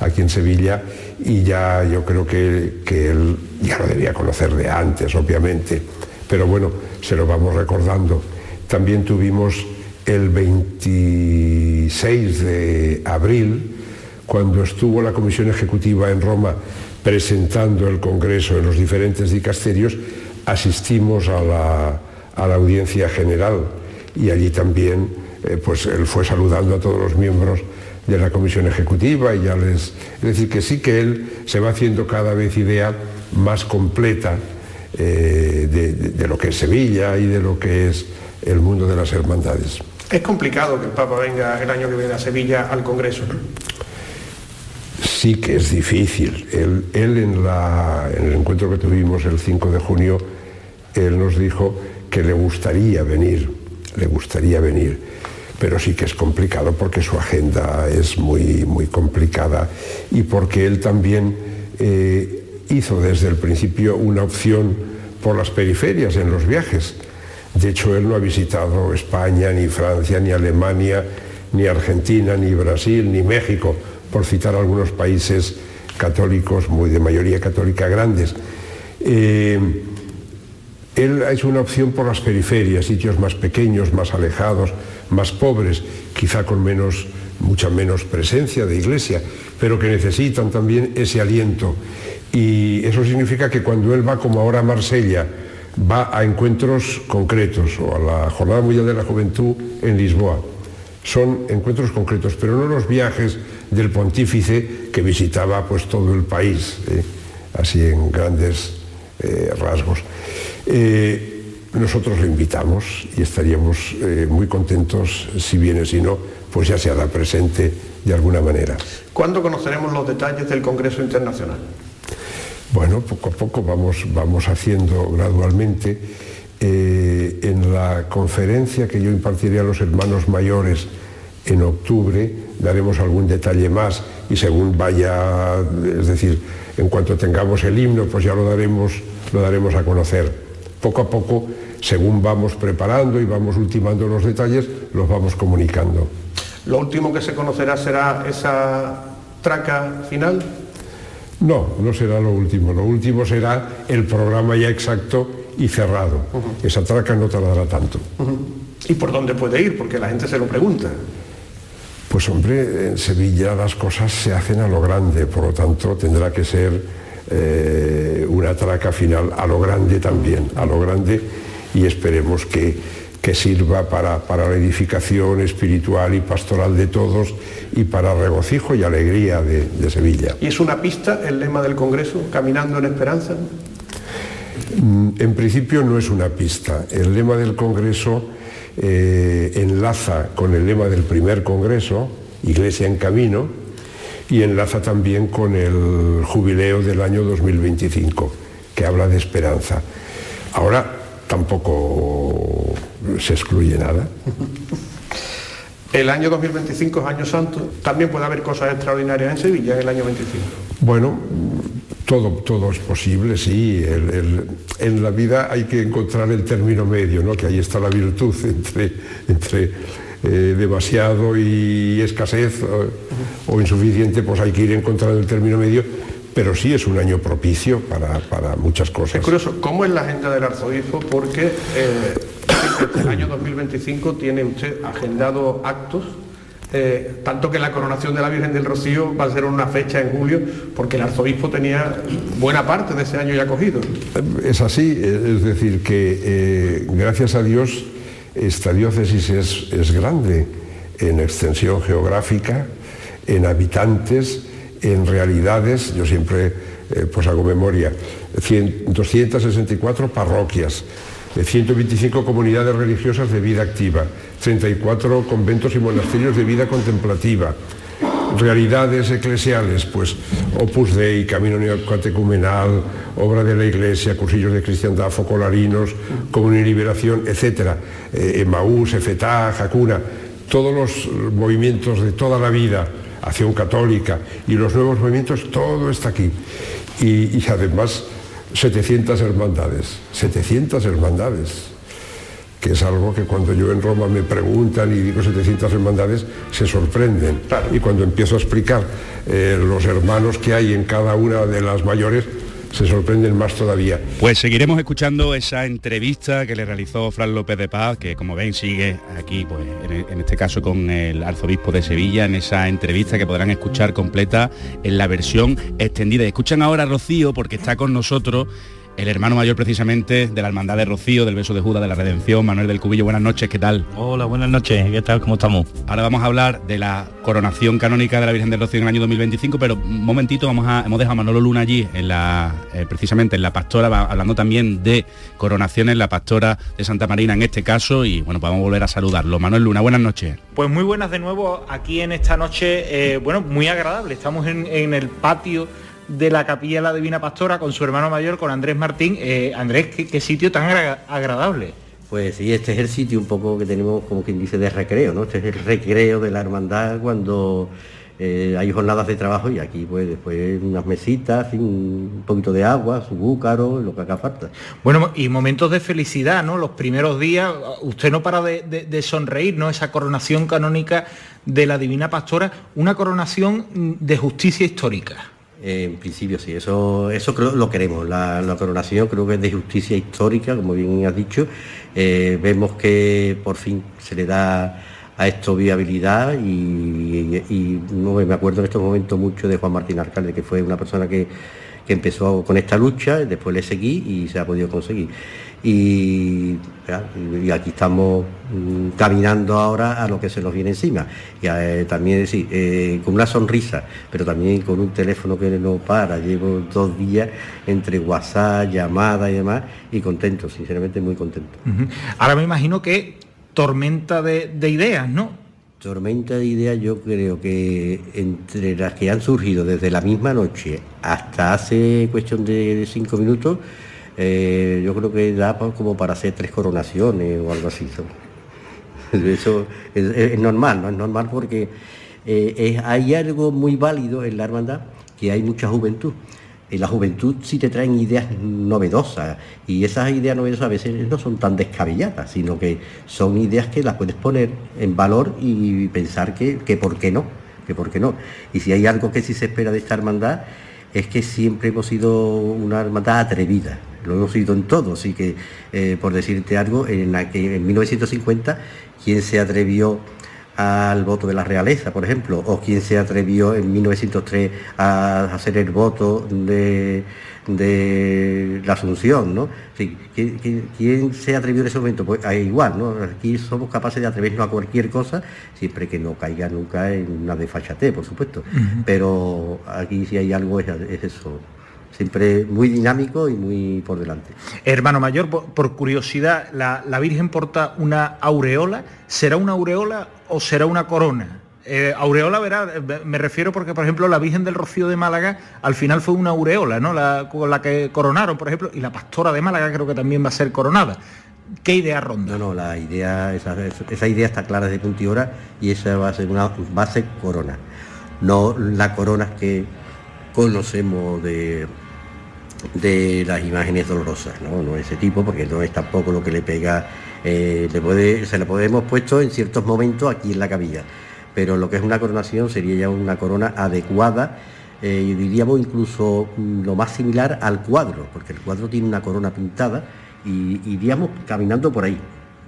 aquí en Sevilla y ya yo creo que, que él ya lo debía conocer de antes, obviamente, pero bueno, se lo vamos recordando. También tuvimos el 26 de abril, cuando estuvo la Comisión Ejecutiva en Roma presentando el Congreso en los diferentes dicasterios, asistimos a la, audiencia general y allí también eh, pues él fue saludando a todos los miembros de la Comisión Ejecutiva y ya les... Es decir, que sí que él se va haciendo cada vez idea más completa eh, de lo que es Sevilla y de lo que es el mundo de las hermandades. Es complicado que el Papa venga el año que viene a Sevilla al Congreso. Sí que es difícil. Él, en, la- en el encuentro que tuvimos el 5 de junio, él nos dijo que le gustaría venir, le gustaría venir, pero sí que es complicado porque su agenda es muy, muy complicada y porque él también eh, hizo desde el principio una opción por las periferias en los viajes. De hecho, él no ha visitado España, ni Francia, ni Alemania, ni Argentina, ni Brasil, ni México, por citar algunos países católicos, muy de mayoría católica grandes. Eh, él hecho una opción por las periferias, sitios más pequeños, más alejados, más pobres, quizá con menos, mucha menos presencia de iglesia, pero que necesitan también ese aliento. Y eso significa que cuando él va, como ahora a Marsella, va a encuentros concretos o a la Jornada Mundial de la Juventud en Lisboa. Son encuentros concretos, pero no los viajes del pontífice que visitaba pues todo el país, ¿eh? así en grandes eh, rasgos. Eh, nosotros le invitamos y estaríamos muy contentos si viene, si no, pues ya se hará presente de alguna manera. ¿Cuándo conoceremos los detalles del Congreso Internacional? Bueno, poco a poco vamos, vamos haciendo gradualmente. Eh, en la conferencia que yo impartiré a los hermanos mayores en octubre daremos algún detalle más y según vaya, es decir, en cuanto tengamos el himno, pues ya lo daremos, lo daremos a conocer. Poco a poco, según vamos preparando y vamos ultimando los detalles, los vamos comunicando. ¿Lo último que se conocerá será esa traca final? No, no será lo último. Lo último será el programa ya exacto y cerrado. Esa traca no tardará tanto. ¿Y por dónde puede ir? Porque la gente se lo pregunta. Pues hombre, en Sevilla las cosas se hacen a lo grande, por lo tanto tendrá que ser eh, una traca final a lo grande también, a lo grande y esperemos que, que sirva para, para la edificación espiritual y pastoral de todos y para regocijo y alegría de, de Sevilla. ¿Y es una pista el lema del Congreso, Caminando en Esperanza? Mm, En principio no es una pista. El lema del Congreso eh, enlaza con el lema del primer Congreso, Iglesia en Camino, y enlaza también con el jubileo del año 2025, que habla de esperanza. Ahora tampoco se excluye nada. El año 2025 es año santo. También puede haber cosas extraordinarias en Sevilla en el año 25. Bueno, todo, todo es posible, sí. En la vida hay que encontrar el término medio, ¿no? que ahí está la virtud [laughs] entre, entre eh, demasiado y escasez o, insuficiente, pues hay que ir encontrando el término medio, pero sí es un año propicio para, para muchas cosas. Es curioso, ¿cómo es la agenda del arzobispo? Porque eh, el año 2025 tiene usted agendado actos, eh, tanto que la coronación de la Virgen del Rocío va a ser una fecha en julio, porque el arzobispo tenía buena parte de ese año ya cogido. Es así, es decir, que eh, gracias a Dios esta diócesis es, es grande en extensión geográfica, en habitantes, en realidades. Yo siempre eh, pues hago memoria, 100, 264 parroquias, 125 comunidades religiosas de vida activa, 34 conventos y monasterios de vida contemplativa, realidades eclesiales, pues Opus Dei, Camino Neocatecumenal, Obra de la Iglesia, Cursillos de Cristiandad, Focolarinos, Comunión y Liberación, etc. Eh, Emaús, Efetá, Jacuna, todos los movimientos de toda la vida, Acción Católica y los nuevos movimientos, todo está aquí. Y, y además 700 hermandades, 700 hermandades que es algo que cuando yo en Roma me preguntan y digo 700 hermandades, se sorprenden. Y cuando empiezo a explicar eh, los hermanos que hay en cada una de las mayores, se sorprenden más todavía. Pues seguiremos escuchando esa entrevista que le realizó Fran López de Paz, que como ven sigue aquí, pues en, en, este caso con el arzobispo de Sevilla, en esa entrevista que podrán escuchar completa en la versión extendida. Escuchan ahora a Rocío porque está con nosotros el hermano mayor precisamente de la Hermandad de Rocío, del Beso de Judas, de la Redención, Manuel del Cubillo. Buenas noches, ¿qué tal? Hola, buenas noches, ¿qué tal? ¿Cómo estamos? Ahora vamos a hablar de la coronación canónica de la Virgen del Rocío en el año 2025, pero un momentito vamos a, hemos dejado a Manolo Luna allí, en la, eh, precisamente en la pastora, hablando también de coronaciones, la pastora de Santa Marina en este caso, y bueno, vamos a volver a saludarlo. Manuel Luna, buenas noches. Pues muy buenas de nuevo aquí en esta noche, eh, bueno, muy agradable. Estamos en, en el patio de la Capilla de la Divina Pastora con su hermano mayor, con Andrés Martín. Eh, Andrés, ¿qué, ¿qué, sitio tan agra agradable. Pues sí, este es el sitio un poco que tenemos, como quien dice, de recreo, ¿no? Este es el recreo de la hermandad cuando eh, hay jornadas de trabajo y aquí pues después unas mesitas, un poquito de agua, su búcaro, lo que haga falta. Bueno, y momentos de felicidad, ¿no? Los primeros días, usted no para de, de, de sonreír, ¿no? Esa coronación canónica de la Divina Pastora, una coronación de justicia histórica. En principio sí, eso, eso creo, lo queremos. La, coronación creo que es de justicia histórica, como bien has dicho. Eh, vemos que por fin se le da a esto viabilidad y, no me acuerdo en estos momentos mucho de Juan Martín Alcalde, que fue una persona que, que empezó con esta lucha, después le seguí y se ha podido conseguir. Y, y, aquí estamos mm, caminando ahora a lo que se nos viene encima. Y eh, también decir, eh, con una sonrisa, pero también con un teléfono que no para. Llevo dos días entre WhatsApp, llamadas y demás, y contento, sinceramente muy contento. Uh -huh. Ahora me imagino que tormenta de, de ideas, ¿no? Tormenta de ideas yo creo que entre las que han surgido desde la misma noche hasta hace cuestión de cinco minutos, eh, yo creo que da como para hacer tres coronaciones o algo así. [laughs] Eso es, normal, ¿no? Es normal porque eh, es, hay algo muy válido en la hermandad, que hay mucha juventud. En la juventud sí te traen ideas novedosas y esas ideas novedosas a veces no son tan descabelladas, sino que son ideas que las puedes poner en valor y pensar que, que por qué no, que por qué no. Y si hay algo que sí se espera de esta hermandad es que siempre hemos sido una hermandad atrevida, lo hemos sido en todo, así que eh, por decirte algo, en, la que, en 1950, ¿quién se atrevió al voto de la realeza, por ejemplo, o quién se atrevió en 1903 a hacer el voto de, de la Asunción, ¿no? Sí, ¿quién, quién, quién, se atrevió en ese momento? Pues igual, ¿no? Aquí somos capaces de atrevernos a cualquier cosa, siempre que no caiga nunca en una desfachatez, por supuesto. Uh -huh. Pero aquí si hay algo es, es eso, siempre muy dinámico y muy por delante. Hermano mayor, por, por curiosidad, la, la, Virgen porta una aureola, ¿será una aureola o será una corona? Eh, aureola, verá, me refiero porque, por ejemplo, la Virgen del Rocío de Málaga al final fue una aureola, ¿no? La, con la que coronaron, por ejemplo, y la Pastora de Málaga creo que también va a ser coronada. ¿Qué idea ronda? No, no, la idea, esa, esa idea está clara desde punto y hora y esa va a ser una base corona. No la corona que conocemos de, de las imágenes dolorosas, ¿no? no ese tipo, porque no es tampoco lo que le pega, eh, le puede, se la podemos puesto en ciertos momentos aquí en la cabilla, pero lo que es una coronación sería ya una corona adecuada, eh, diríamos incluso mm, lo más similar al cuadro, porque el cuadro tiene una corona pintada y iríamos caminando por ahí,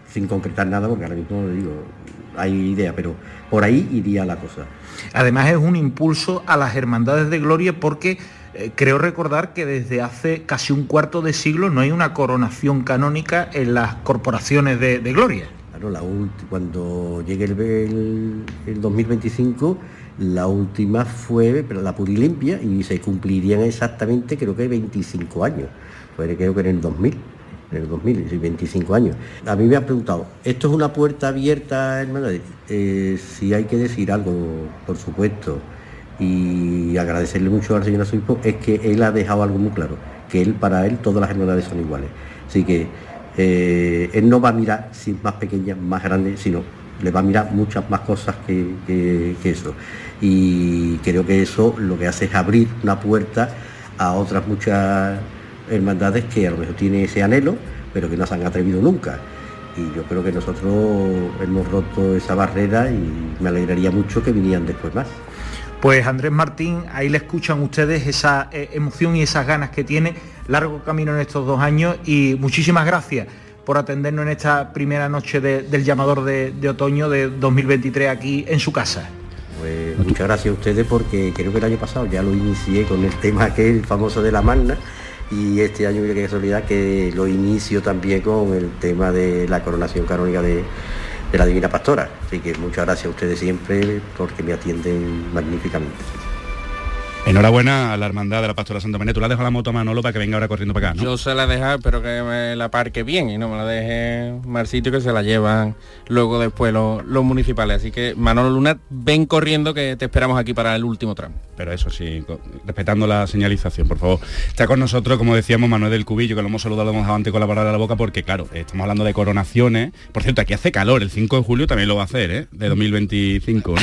sin concretar nada, porque ahora mismo digo, hay idea, pero por ahí iría la cosa. Además es un impulso a las hermandades de gloria porque eh, creo recordar que desde hace casi un cuarto de siglo no hay una coronación canónica en las corporaciones de, gloria. Claro, la cuando llegue el, el, el 2025 La última fue la Purilimpia y se cumplirían exactamente creo que 25 años. Fue creo que en el 2000 en el 2000, 25 años. A mí me ha preguntado, ¿esto es una puerta abierta, hermana? Eh, si hay que decir algo, por supuesto, y agradecerle mucho al señor arzobispo, es que él ha dejado algo muy claro, que él para él todas las hermandades son iguales. Así que eh, él no va a mirar si es más pequeña, más grande, sino le va a mirar muchas más cosas que, eso. Y creo que eso lo que hace es abrir una puerta a otras muchas hermandades que a lo mejor tienen ese anhelo, pero que no se han atrevido nunca. Y yo creo que nosotros hemos roto esa barrera y me alegraría mucho que vinieran después más. Pues Andrés Martín, ahí le escuchan ustedes esa eh, emoción y esas ganas que tiene, largo camino en estos dos años y muchísimas gracias por atendernos en esta primera noche del llamador de, otoño de 2023 aquí en su casa. Pues muchas gracias a ustedes porque creo que el año pasado ya lo inicié con el tema que el famoso de la magna y este año qué casualidad que lo inicio también con el tema de la coronación canónica de, de la Divina Pastora. Así que muchas gracias a ustedes siempre porque me atienden magníficamente. Enhorabuena a la hermandad de la Pastora Santa María. Tú la dejas la moto a Manolo para que venga ahora corriendo para acá, ¿no? Yo se la dejo, pero que me la parque bien y no me la deje mal sitio que se la llevan luego después los, municipales. Así que Manolo Luna, ven corriendo que te esperamos aquí para el último tramo. Pero eso sí, respetando la señalización, por favor. Está con nosotros, como decíamos, Manuel del Cubillo, que lo hemos saludado más antes con la palabra de la boca, porque claro, estamos hablando de coronaciones. Por cierto, aquí hace calor, el 5 de julio también lo va a hacer, ¿eh? De 2025, ¿no?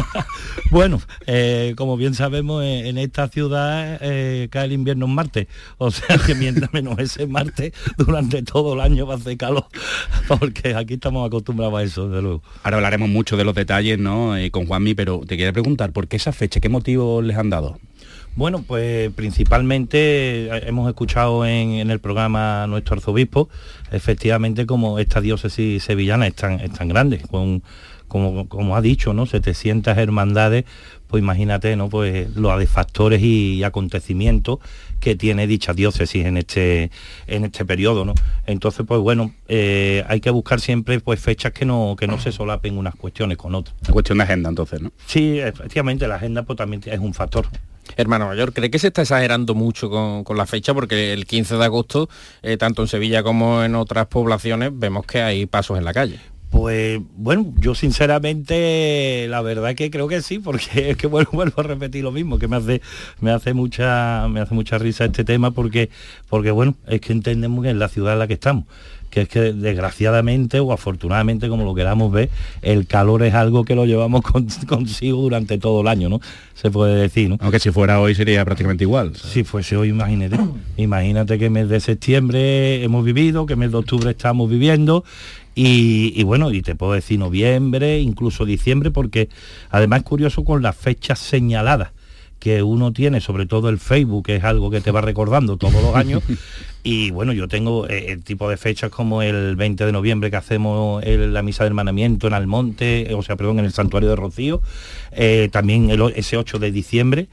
[laughs] bueno, eh, como bien sabemos, en esta ciudad eh, cae el invierno en Marte. O sea que mientras menos ese Marte, durante todo el año va a hacer calor, porque aquí estamos acostumbrados a eso, de luego. Ahora hablaremos mucho de los detalles, ¿no? Eh, con Juanmi, pero te quería preguntar, ¿por qué esa fecha? ¿Qué motivos les han dado? Bueno, pues principalmente eh, hemos escuchado en, el programa nuestro arzobispo, efectivamente como esta diócesis sevillana es tan, es tan grande, con como, como ha dicho, ¿no? 700 hermandades, pues imagínate, ¿no? Pues los factores y acontecimientos que tiene dicha diócesis en este, en este periodo, ¿no? Entonces, pues bueno, eh, hay que buscar siempre pues fechas que no, que no se solapen unas cuestiones con otras. La cuestión de agenda, entonces, ¿no? Sí, efectivamente, la agenda pues también es un factor. Hermano Mayor, ¿cree que se está exagerando mucho con, la fecha? Porque el 15 de agosto, eh, tanto en Sevilla como en otras poblaciones, vemos que hay pasos en la calle. Pues bueno, yo sinceramente la verdad que creo que sí, porque [laughs] es que vuelvo, vuelvo a repetir lo mismo, que me hace, me hace mucha, me hace mucha risa este tema porque, porque bueno, es que entendemos que es la ciudad en la que estamos que es que desgraciadamente o afortunadamente, como lo queramos ver, el calor es algo que lo llevamos [laughs] consigo durante todo el año, ¿no? Se puede decir, ¿no? Aunque si fuera hoy sería prácticamente igual. Si fuese hoy, imagínate. imagínate que mes de septiembre hemos vivido, que mes de octubre estamos viviendo y, bueno, y te puedo decir noviembre, incluso diciembre, porque además es curioso con las fechas señaladas que uno tiene, sobre todo el Facebook, que es algo que te va recordando todos los años. [laughs] y bueno, yo tengo eh, el tipo de fechas como el 20 de noviembre que hacemos la misa de hermanamiento en Almonte, o sea, perdón, en el santuario de Rocío, eh, también el, ese 8 de diciembre,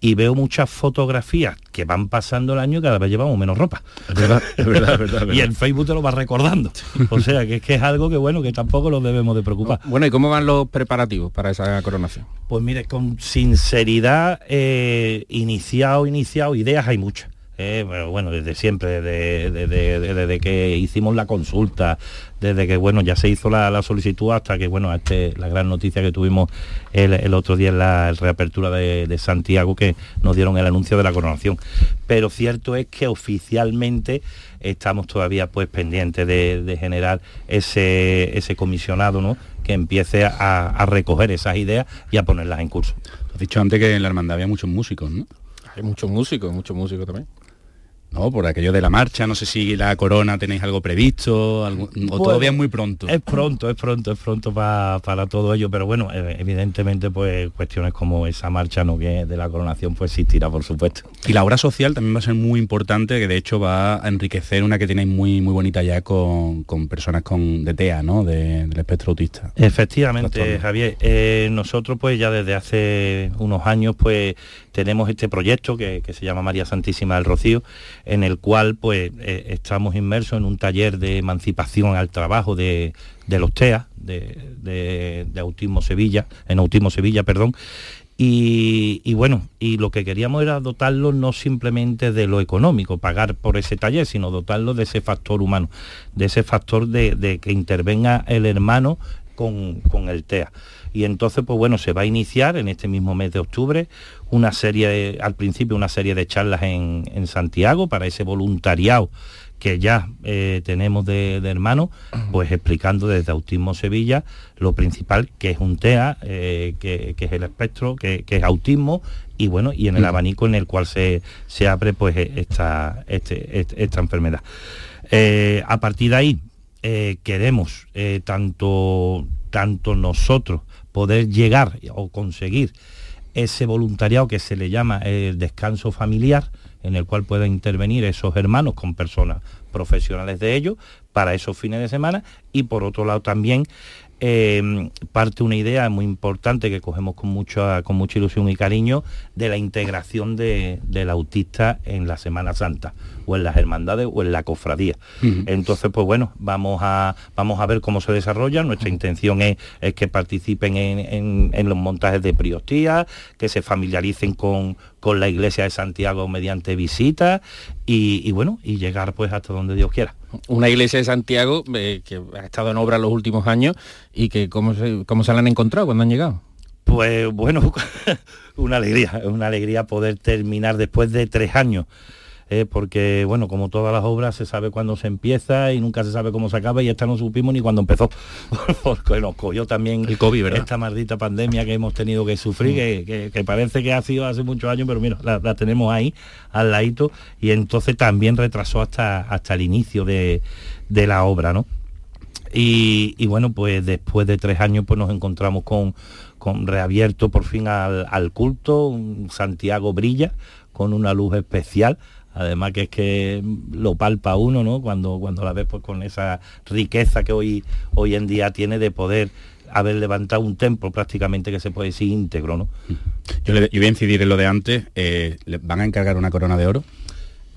y veo muchas fotografías que van pasando el año y cada vez llevamos menos ropa. Es verdad, es verdad, verdad, [laughs] Y el Facebook te lo va recordando. O sea, que es que es algo que bueno, que tampoco lo debemos de preocupar. Bueno, ¿y cómo van los preparativos para esa coronación? Pues mire, con sinceridad, eh, iniciado, iniciado, ideas hay muchas eh, bueno, desde siempre, desde, que hicimos la consulta, desde que bueno, ya se hizo la, solicitud hasta que bueno, este, la gran noticia que tuvimos el, otro día en la reapertura de, Santiago, que nos dieron el anuncio de la coronación. Pero cierto es que oficialmente estamos todavía pues pendientes de, generar ese, ese comisionado, ¿no? que empiece a, a recoger esas ideas y a ponerlas en curso. Has dicho antes que en la hermandad había muchos músicos, ¿no? Hay muchos músicos, muchos músicos también. No, por aquello de la marcha, no sé si la corona tenéis algo previsto, o todavía es muy pronto. Es pronto, es pronto, es pronto para todo ello, pero bueno, eh, evidentemente pues cuestiones como esa marcha no que de la coronación pues existirá, por supuesto. Y la obra social también va a ser muy importante, que de hecho va a enriquecer una que tenéis muy muy bonita ya con, personas con de TEA, ¿no? del espectro autista. Efectivamente, Javier. Eh, nosotros pues ya desde hace unos años pues tenemos este proyecto que, que se llama María Santísima del Rocío, en el cual pues eh, estamos inmersos en un taller de emancipación al trabajo de, los TEA, de, Autismo Sevilla, en Autismo Sevilla, perdón, y, bueno, y lo que queríamos era dotarlo no simplemente de lo económico, pagar por ese taller, sino dotarlo de ese factor humano, de ese factor de, que intervenga el hermano con, el TEA. Y entonces, pues bueno, se va a iniciar en este mismo mes de octubre una serie, al principio una serie de charlas en, en Santiago para ese voluntariado que ya eh, tenemos de, hermano, pues explicando desde Autismo Sevilla lo principal, que es un TEA, eh, que, es el espectro, que, es autismo, y bueno, y en el abanico en el cual se, se abre pues esta, este, este, esta enfermedad. Eh, a partir de ahí, queremos tanto, tanto nosotros poder llegar o conseguir ese voluntariado que se le llama el descanso familiar, en el cual puedan intervenir esos hermanos con personas profesionales de ellos para esos fines de semana. Y por otro lado también eh, parte una idea muy importante que cogemos con mucha, con mucha ilusión y cariño de la integración del autista en la Semana Santa o en las hermandades o en la cofradía. Entonces, pues bueno, vamos a, vamos a ver cómo se desarrolla. Nuestra intención es, que participen en, los montajes de priostía, que se familiaricen con, con la iglesia de Santiago mediante visitas y, bueno, y llegar pues hasta donde Dios quiera. Una iglesia de Santiago eh, que ha estado en obra los últimos años y que cómo se, cómo se la han encontrado cuando han llegado. Pues [laughs] bueno, una alegría, una alegría poder terminar después de tres años ¿eh? porque bueno, como todas las obras se sabe cuándo se empieza y nunca se sabe cómo se acaba y esta no supimos ni cuándo empezó, [laughs] porque nos cogió también el COVID, esta maldita pandemia que hemos tenido que sufrir, mm. que, parece que ha sido hace muchos años, pero mira, la, tenemos ahí al ladito y entonces también retrasó hasta, hasta el inicio de, la obra, ¿no? Y, bueno, pues después de tres años pues nos encontramos con, con reabierto por fin al, al culto, Santiago brilla con una luz especial además que es que lo palpa uno, ¿no? Cuando, cuando la ves pues, con esa riqueza que hoy, hoy en día tiene de poder haber levantado un templo prácticamente que se puede decir íntegro, ¿no? Yo, le, voy a incidir en lo de antes, eh, ¿van a encargar una corona de oro?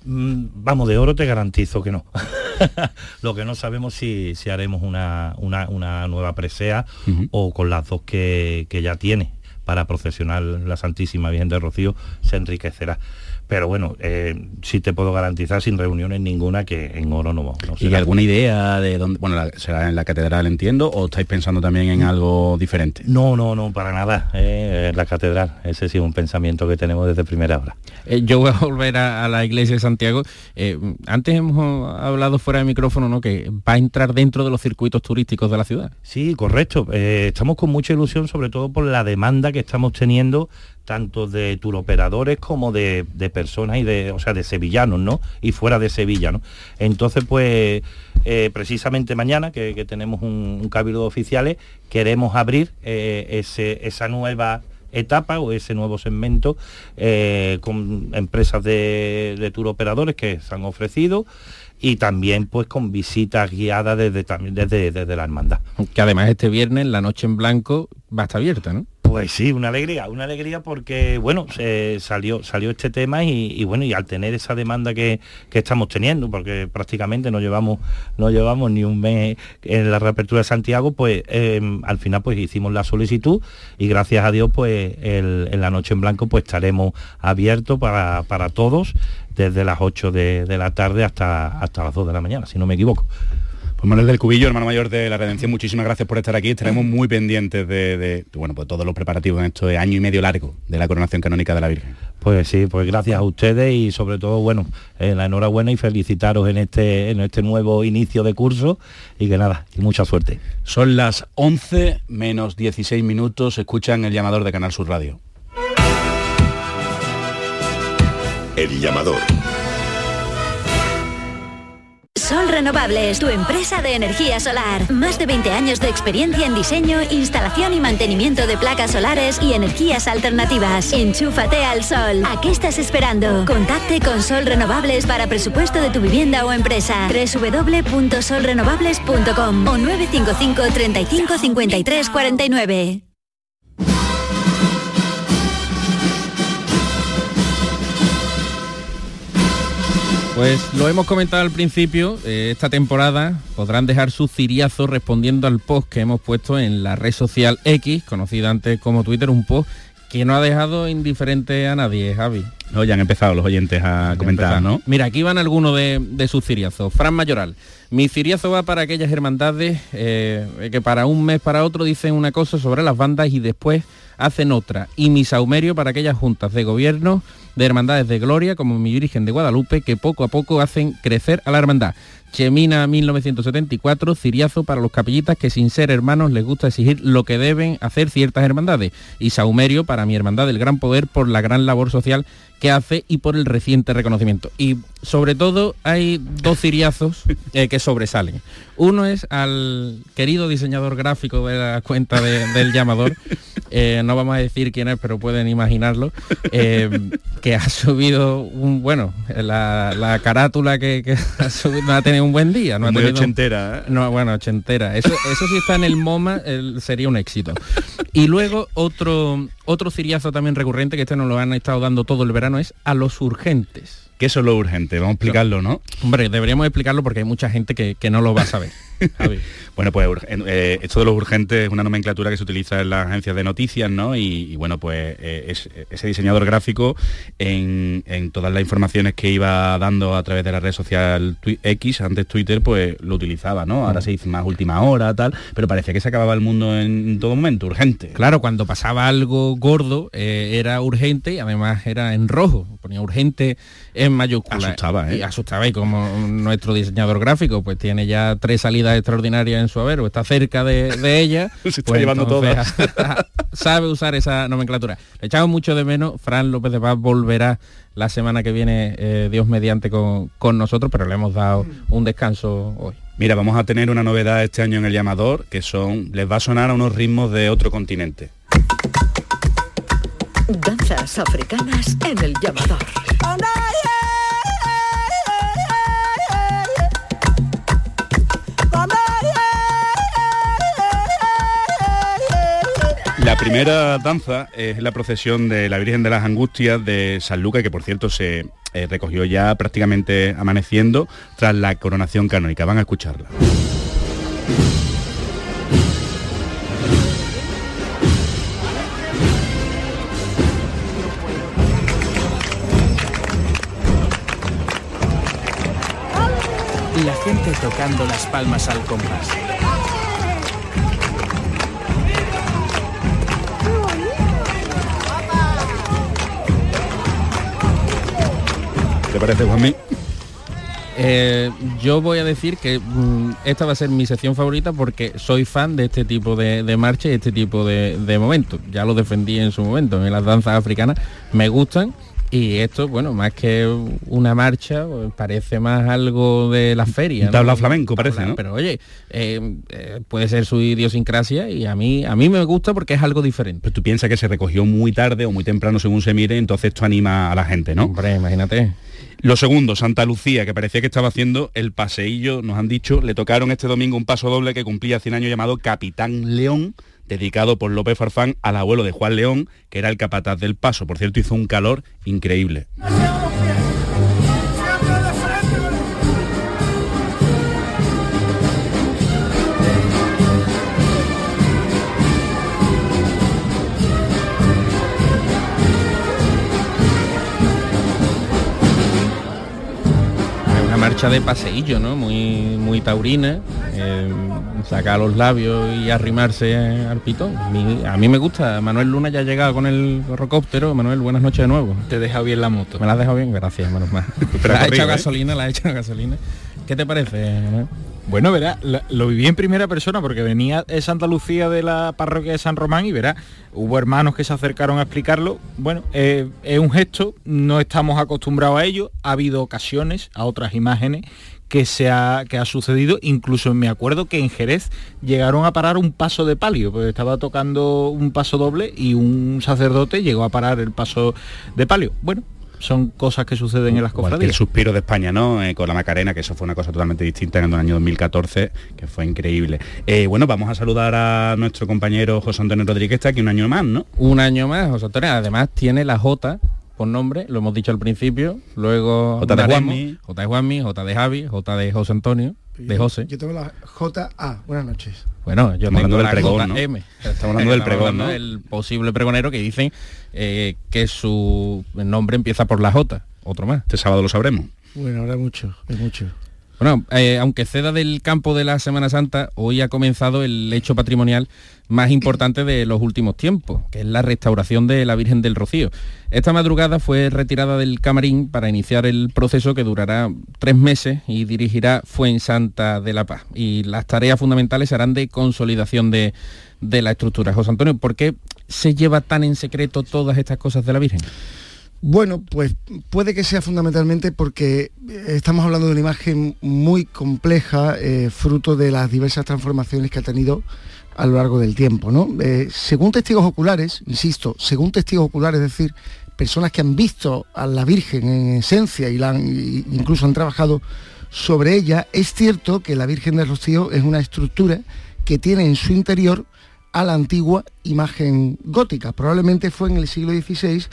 Mm, vamos, de oro te garantizo que no. [laughs] lo que no sabemos si, si haremos una, una, nueva presea o con las dos que, que ya tiene para procesionar la Santísima Virgen de Rocío se enriquecerá pero bueno, eh, sí te puedo garantizar sin reuniones ninguna que en oro no, no ¿Y alguna idea de dónde, bueno, será en la catedral entiendo, o estáis pensando también en algo diferente? No, no, no, para nada, eh, la catedral, ese sí es un pensamiento que tenemos desde primera hora. Eh, yo voy a volver a, la iglesia de Santiago. Eh, antes hemos hablado fuera de micrófono, ¿no? Que va a entrar dentro de los circuitos turísticos de la ciudad. Sí, correcto. estamos con mucha ilusión, sobre todo por la demanda que estamos teniendo tanto de turoperadores como de, personas y de, o sea, de sevillanos, ¿no? Y fuera de Sevilla, ¿no? Entonces, pues, eh, precisamente mañana, que, tenemos un, cabildo de oficiales, queremos abrir eh, ese, esa nueva etapa o ese nuevo segmento eh, con empresas de, de turoperadores que se han ofrecido y también pues con visitas guiadas desde, desde, desde la hermandad. Que además este viernes la noche en blanco va a estar abierta, ¿no? Pues sí, una alegría, una alegría porque, bueno, salió, salió este tema y, bueno, y al tener esa demanda que, estamos teniendo, porque prácticamente no llevamos, no llevamos ni un mes en la reapertura de Santiago, pues em, al final pues hicimos la solicitud y gracias a Dios pues en la noche en blanco pues estaremos abiertos para, todos desde las 8 de, de, la tarde hasta, hasta las 2 de la mañana, si no me equivoco. Pues Manuel del Cubillo, hermano mayor de la Redención, muchísimas gracias por estar aquí. Estaremos muy pendientes de, bueno, pues todos los preparativos en este año y medio largo de la coronación canónica de la Virgen. Pues sí, pues gracias a ustedes y sobre todo, bueno, eh, la enhorabuena y felicitaros en este, en este nuevo inicio de curso y que nada, y mucha suerte. Son las 11 menos 16 minutos, escuchan el llamador de Canal Sur Radio. El llamador. Sol Renovables, tu empresa de energía solar. Más de 20 años de experiencia en diseño, instalación y mantenimiento de placas solares y energías alternativas. Enchúfate al sol. ¿A qué estás esperando? Contacte con Sol Renovables para presupuesto de tu vivienda o empresa. www.solrenovables.com o 955 35 53 49. Pues lo hemos comentado al principio, eh, esta temporada podrán dejar sus ciriazos respondiendo al post que hemos puesto en la red social X, conocida antes como Twitter, un post que no ha dejado indiferente a nadie, Javi. No, ya han empezado los oyentes a comentar, ¿no? Mira, aquí van algunos de, de sus ciriazos. Fran Mayoral. Mi ciriazo va para aquellas hermandades eh, que para un mes para otro dicen una cosa sobre las bandas y después hacen otra. Y mi saumerio para aquellas juntas de gobierno de hermandades de gloria como mi Virgen de Guadalupe que poco a poco hacen crecer a la hermandad. Chemina 1974, ciriazo para los capillitas que sin ser hermanos les gusta exigir lo que deben hacer ciertas hermandades. Y saumerio para mi hermandad del gran poder por la gran labor social que hace y por el reciente reconocimiento. Y sobre todo hay dos ciriazos [laughs] eh, que sobresalen. Uno es al querido diseñador gráfico de la cuenta de- del llamador, [laughs] eh, no vamos a decir quién es, pero pueden imaginarlo, [laughs] eh, que ha subido un, bueno, la, la carátula que, que [laughs] ha subido, no ha tenido un buen día. No ha tenido- ochentera, ¿eh? no, bueno, ochentera. Eso, eso sí está en el MoMA, el- sería un éxito. Y luego otro, otro ciriazo también recurrente, que este nos lo han estado dando todo el verano, es a los urgentes. ¿Qué es lo urgente? Vamos a explicarlo, ¿no? Hombre, deberíamos explicarlo porque hay mucha gente que, que no lo va a saber. Javi. [laughs] Bueno, pues eh, esto de los urgentes es una nomenclatura que se utiliza en las agencias de noticias, ¿no? Y, y bueno, pues eh, es- ese diseñador gráfico en, en todas las informaciones que iba dando a través de la red social X, antes Twitter, pues lo utilizaba, ¿no? Ahora se dice más última hora, tal, pero parecía que se acababa el mundo en todo momento, urgente. Claro, cuando pasaba algo gordo eh, era urgente y además era en rojo, ponía urgente en mayúscula. Asustaba, ¿eh? Y asustaba y como nuestro diseñador gráfico pues tiene ya tres salidas extraordinarias en su haber o está cerca de, de ella, [laughs] Se está pues llevando entonces [laughs] sabe usar esa nomenclatura. Le echamos mucho de menos, Fran López de Paz volverá la semana que viene, eh, Dios mediante, con, con nosotros, pero le hemos dado un descanso hoy. Mira, vamos a tener una novedad este año en el llamador, que son, les va a sonar a unos ritmos de otro continente. Danzas africanas en el llamador. La primera danza es la procesión de la Virgen de las Angustias de San Lucas, que por cierto se eh, recogió ya prácticamente amaneciendo tras la coronación canónica. Van a escucharla. La gente tocando las palmas al compás. ¿Te parece, Juanmi? Eh, yo voy a decir que mm, esta va a ser mi sección favorita porque soy fan de este tipo de, de marcha y este tipo de, de momentos. Ya lo defendí en su momento. Mí las danzas africanas me gustan y esto, bueno, más que una marcha, pues, parece más algo de la feria. Un tablao flamenco, parece, ¿no? Pero oye, eh, eh, puede ser su idiosincrasia y a mí, a mí me gusta porque es algo diferente. Pero tú piensas que se recogió muy tarde o muy temprano según se mire, entonces esto anima a la gente, ¿no? Hombre, imagínate. Lo segundo, Santa Lucía, que parecía que estaba haciendo el paseillo, nos han dicho, le tocaron este domingo un paso doble que cumplía 100 años llamado Capitán León, dedicado por López Farfán al abuelo de Juan León, que era el capataz del paso. Por cierto, hizo un calor increíble. Marcha de paseillo, ¿no? Muy, muy taurina, eh, sacar los labios y arrimarse al pitón. Mi- a mí me gusta. Manuel Luna ya ha llegado con el rocóptero. Manuel, buenas noches de nuevo. Te deja bien la moto. ¿Me la has dejado bien? Gracias, menos mal. [laughs] Pero la ha hecho ¿eh? gasolina, la ha hecho gasolina. ¿Qué te parece? Manuel? Bueno, verá, lo viví en primera persona porque venía de Santa Lucía de la parroquia de San Román y verá, hubo hermanos que se acercaron a explicarlo. Bueno, eh, es un gesto, no estamos acostumbrados a ello, ha habido ocasiones, a otras imágenes que se ha, que ha sucedido, incluso me acuerdo que en Jerez llegaron a parar un paso de palio, porque estaba tocando un paso doble y un sacerdote llegó a parar el paso de palio. Bueno, son cosas que suceden en las que el cofradías. suspiro de España, ¿no? Eh, con la Macarena, que eso fue una cosa totalmente distinta en el año 2014, que fue increíble. Eh, bueno, vamos a saludar a nuestro compañero José Antonio Rodríguez, que está aquí un año más, ¿no? Un año más, José Antonio. Además tiene la J por nombre, lo hemos dicho al principio, luego J de. Juanmi. J de Juanmi, J de Javi, J de José Antonio, de José. Yo tengo la JA. Buenas noches. Bueno, yo Estamos hablando del la pregón, ¿no? JM. Estamos hablando del pregón, hablando ¿no? del posible pregonero que dicen eh, que su nombre empieza por la J. Otro más. Este sábado lo sabremos. Bueno, habrá mucho, es mucho. Bueno, eh, aunque ceda del campo de la Semana Santa, hoy ha comenzado el hecho patrimonial más importante de los últimos tiempos, que es la restauración de la Virgen del Rocío. Esta madrugada fue retirada del camarín para iniciar el proceso que durará tres meses y dirigirá Fuensanta de la Paz. Y las tareas fundamentales serán de consolidación de, de la estructura. José Antonio, ¿por qué se lleva tan en secreto todas estas cosas de la Virgen? Bueno, pues puede que sea fundamentalmente porque eh, estamos hablando de una imagen muy compleja, eh, fruto de las diversas transformaciones que ha tenido a lo largo del tiempo. ¿no? Eh, según testigos oculares, insisto, según testigos oculares, es decir, personas que han visto a la Virgen en esencia y han- incluso han trabajado sobre ella, es cierto que la Virgen del Rocío es una estructura que tiene en su interior a la antigua imagen gótica. Probablemente fue en el siglo XVI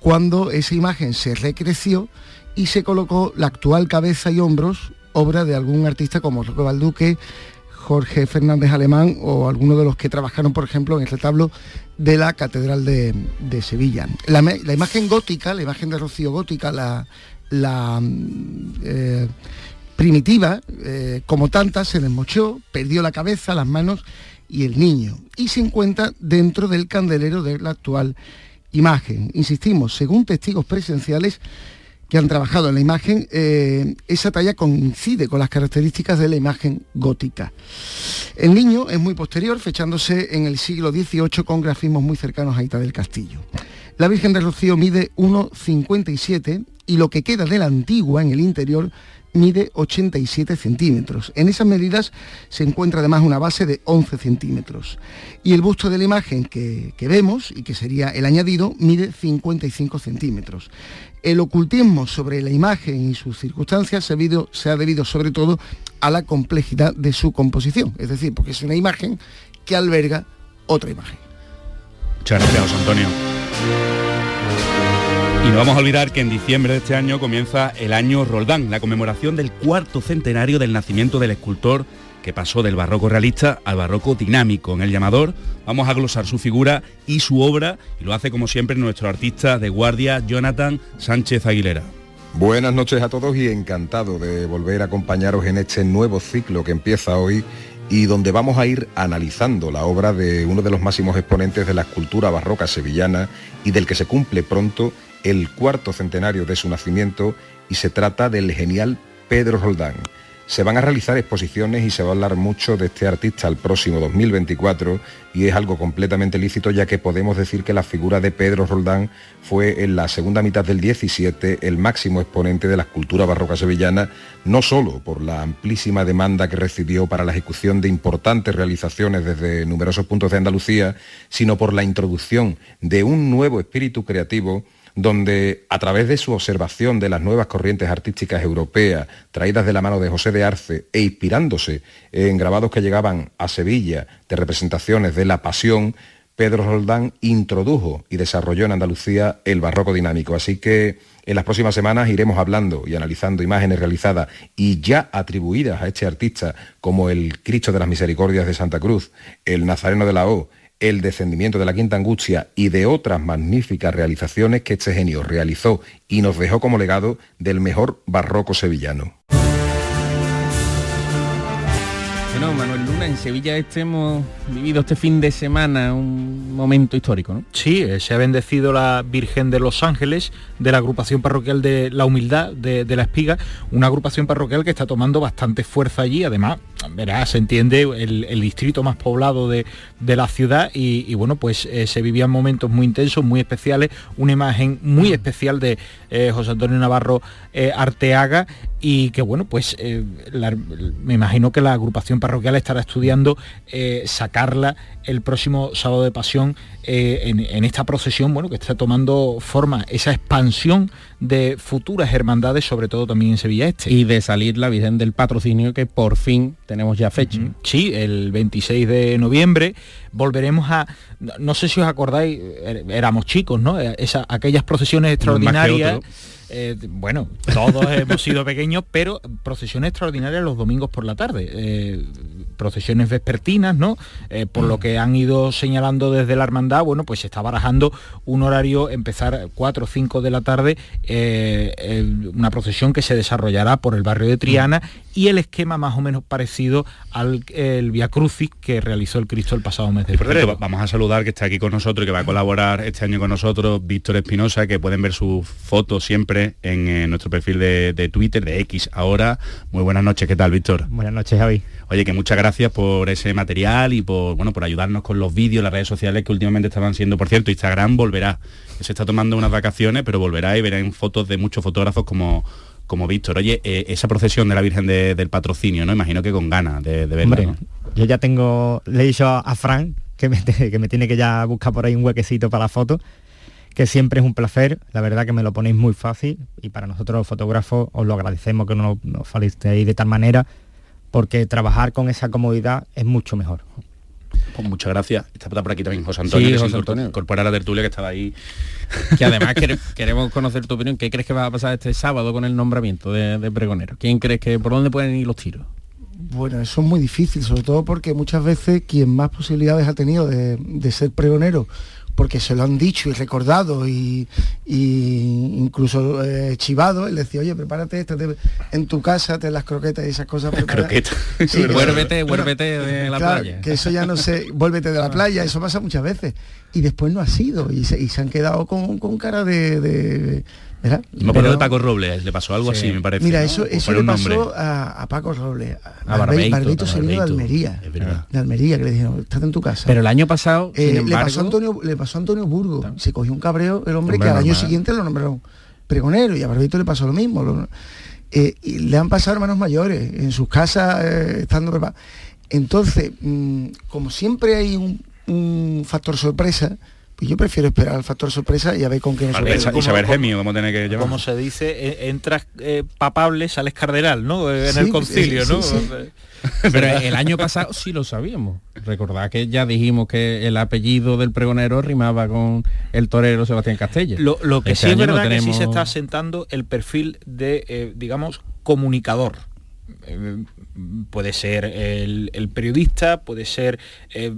cuando esa imagen se recreció y se colocó la actual cabeza y hombros, obra de algún artista como Roque Balduque, Jorge Fernández Alemán o alguno de los que trabajaron, por ejemplo, en el retablo de la Catedral de, Sevilla. La imagen gótica, la imagen de Rocío gótica, la, la, mm, eh, primitiva, eh, como tantas, se desmochó, perdió la cabeza, las manos y el niño. Y se encuentra dentro del candelero de la actual imagen. Insistimos, según testigos presenciales que han trabajado en la imagen, eh, esa talla coincide con las características de la imagen gótica. El niño es muy posterior, fechándose en el siglo XVIII con grafismos muy cercanos a Ita del Castillo. La Virgen del Rocío mide 1,57 y lo que queda de la antigua en el interior mide 87 centímetros. En esas medidas se encuentra además una base de 11 centímetros. Y el busto de la imagen que, que vemos, y que sería el añadido, mide 55 centímetros. El ocultismo sobre la imagen y sus circunstancias se ha, debido, se ha debido sobre todo a la complejidad de su composición, es decir, porque es una imagen que alberga otra imagen. Muchas gracias, Antonio. Y no vamos a olvidar que en diciembre de este año comienza el año Roldán, la conmemoración del cuarto centenario del nacimiento del escultor que pasó del barroco realista al barroco dinámico. En el llamador vamos a glosar su figura y su obra y lo hace como siempre nuestro artista de guardia, Jonathan Sánchez Aguilera. Buenas noches a todos y encantado de volver a acompañaros en este nuevo ciclo que empieza hoy y donde vamos a ir analizando la obra de uno de los máximos exponentes de la escultura barroca sevillana y del que se cumple pronto el cuarto centenario de su nacimiento y se trata del genial Pedro Roldán. Se van a realizar exposiciones y se va a hablar mucho de este artista el próximo 2024 y es algo completamente lícito ya que podemos decir que la figura de Pedro Roldán fue en la segunda mitad del 17 el máximo exponente de la escultura barroca sevillana, no solo por la amplísima demanda que recibió para la ejecución de importantes realizaciones desde numerosos puntos de Andalucía, sino por la introducción de un nuevo espíritu creativo donde a través de su observación de las nuevas corrientes artísticas europeas traídas de la mano de José de Arce e inspirándose en grabados que llegaban a Sevilla de representaciones de la pasión, Pedro Roldán introdujo y desarrolló en Andalucía el barroco dinámico. Así que en las próximas semanas iremos hablando y analizando imágenes realizadas y ya atribuidas a este artista como el Cristo de las Misericordias de Santa Cruz, el Nazareno de la O, el descendimiento de la Quinta Angustia y de otras magníficas realizaciones que este genio realizó y nos dejó como legado del mejor barroco sevillano. Bueno, Manuel Luna, en Sevilla este hemos vivido este fin de semana un momento histórico, ¿no? Sí, eh, se ha bendecido la Virgen de los Ángeles de la agrupación parroquial de la Humildad de, la Espiga, una agrupación parroquial que está tomando bastante fuerza allí, además, verás, se entiende el, distrito más poblado de, de la ciudad y, bueno, pues eh, se vivían momentos muy intensos, muy especiales, una imagen muy especial de eh, José Antonio Navarro Arteaga y que bueno, pues eh, la- me imagino que la agrupación parroquial estará estudiando eh, sacarla el próximo sábado de pasión eh, en, en esta procesión, bueno, que está tomando forma esa expansión de futuras hermandades, sobre todo también en Sevilla Este. Y de salir la Virgen del Patrocinio, que por fin tenemos ya fecha. Sí, el 26 de noviembre volveremos a, no- sé si os acordáis, er- éramos chicos, ¿no? Esa, aquellas procesiones extraordinarias. Eh, bueno, todos hemos sido pequeños, pero procesiones extraordinarias los domingos por la tarde. eh, procesiones vespertinas, ¿no? Eh, por lo que han ido señalando desde la hermandad, bueno, pues se está barajando un horario, empezar 4 o 5 de la tarde, eh, una procesión que se desarrollará por el barrio de Triana y el esquema más o menos parecido al el Via Crucis que realizó el Cristo el pasado mes de febrero. va- vamos a saludar que está aquí con nosotros y que va a colaborar este año con nosotros Víctor Espinosa, que pueden ver sus fotos siempre en eh, nuestro perfil de, de Twitter, de X ahora. Muy buenas noches, ¿qué tal, Víctor? Buenas noches, Javi. Oye, que muchas gracias por ese material y por bueno por ayudarnos con los vídeos, las redes sociales que últimamente estaban siendo, por cierto, Instagram volverá. Se está tomando unas vacaciones, pero volverá y verá en fotos de muchos fotógrafos como como Víctor. Oye, eh, esa procesión de la Virgen de- del Patrocinio, ¿no? Imagino que con ganas de, de verla. Hombre, ¿no? yo ya tengo, le he dicho a, a Fran que me, te- que me tiene que ya buscar por ahí un huequecito para la foto, que siempre es un placer, la verdad que me lo ponéis muy fácil y para nosotros los fotógrafos os lo agradecemos que nos, nos facilitéis de tal manera, porque trabajar con esa comodidad es mucho mejor. Pues muchas gracias. Está por aquí también José Antonio, Sí, que se José Antonio. incorpora a la tertulia que estaba ahí. [laughs] Que además [laughs] quere- queremos conocer tu opinión. ¿Qué crees que va a pasar este sábado con el nombramiento de, de pregonero? ¿Quién crees que por dónde pueden ir los tiros? Bueno, eso es muy difícil, sobre todo porque muchas veces quien más posibilidades ha tenido de, de ser pregonero, porque se lo han dicho y recordado y, y incluso eh, chivado, él decía, oye, prepárate esto te- en tu casa, te las croquetas y esas cosas. prepara". Croqueta. Sí, [laughs] Vuélvete, vuélvete de la claro, playa. Que eso ya no sé, vuélvete de la playa, eso pasa muchas veces. Y después no ha sido, y se, y se han quedado con, con cara de... de- ¿verdad? Me acuerdo de Paco Robles, le pasó algo así, me parece. Mira, ¿no? eso, eso le pasó a, a Paco Robles, a, A Barbe- Barbeito, Barbeito a se vino de Almería, de Almería, que le dijeron, estate en tu casa. Pero el año pasado, Eh, sin le, pasó a Antonio, le pasó a Antonio Burgo, se cogió un cabreo el hombre, Hombre, que al año siguiente lo nombraron pregonero y a Barbeito le pasó lo mismo. lo- eh, y le han pasado hermanos mayores en sus casas eh, estando preparados. Entonces, mm, como siempre hay un, un factor sorpresa, pues yo prefiero esperar al factor sorpresa y a ver con qué nos Vale, sorprende. Isa- Isabel Gemio, vamos a tener que llevar. Como se dice, eh, entras eh, papable, sales cardenal, ¿no? Eh, En Sí, el concilio, sí, ¿no? sí. [laughs] Pero el año pasado sí lo sabíamos. Recordad que ya dijimos que el apellido del pregonero rimaba con el torero Sebastián Castella. Lo, lo que Este sí es no verdad que sí se está asentando el perfil de, eh, digamos, comunicador. Eh, puede ser el, el periodista, puede ser eh,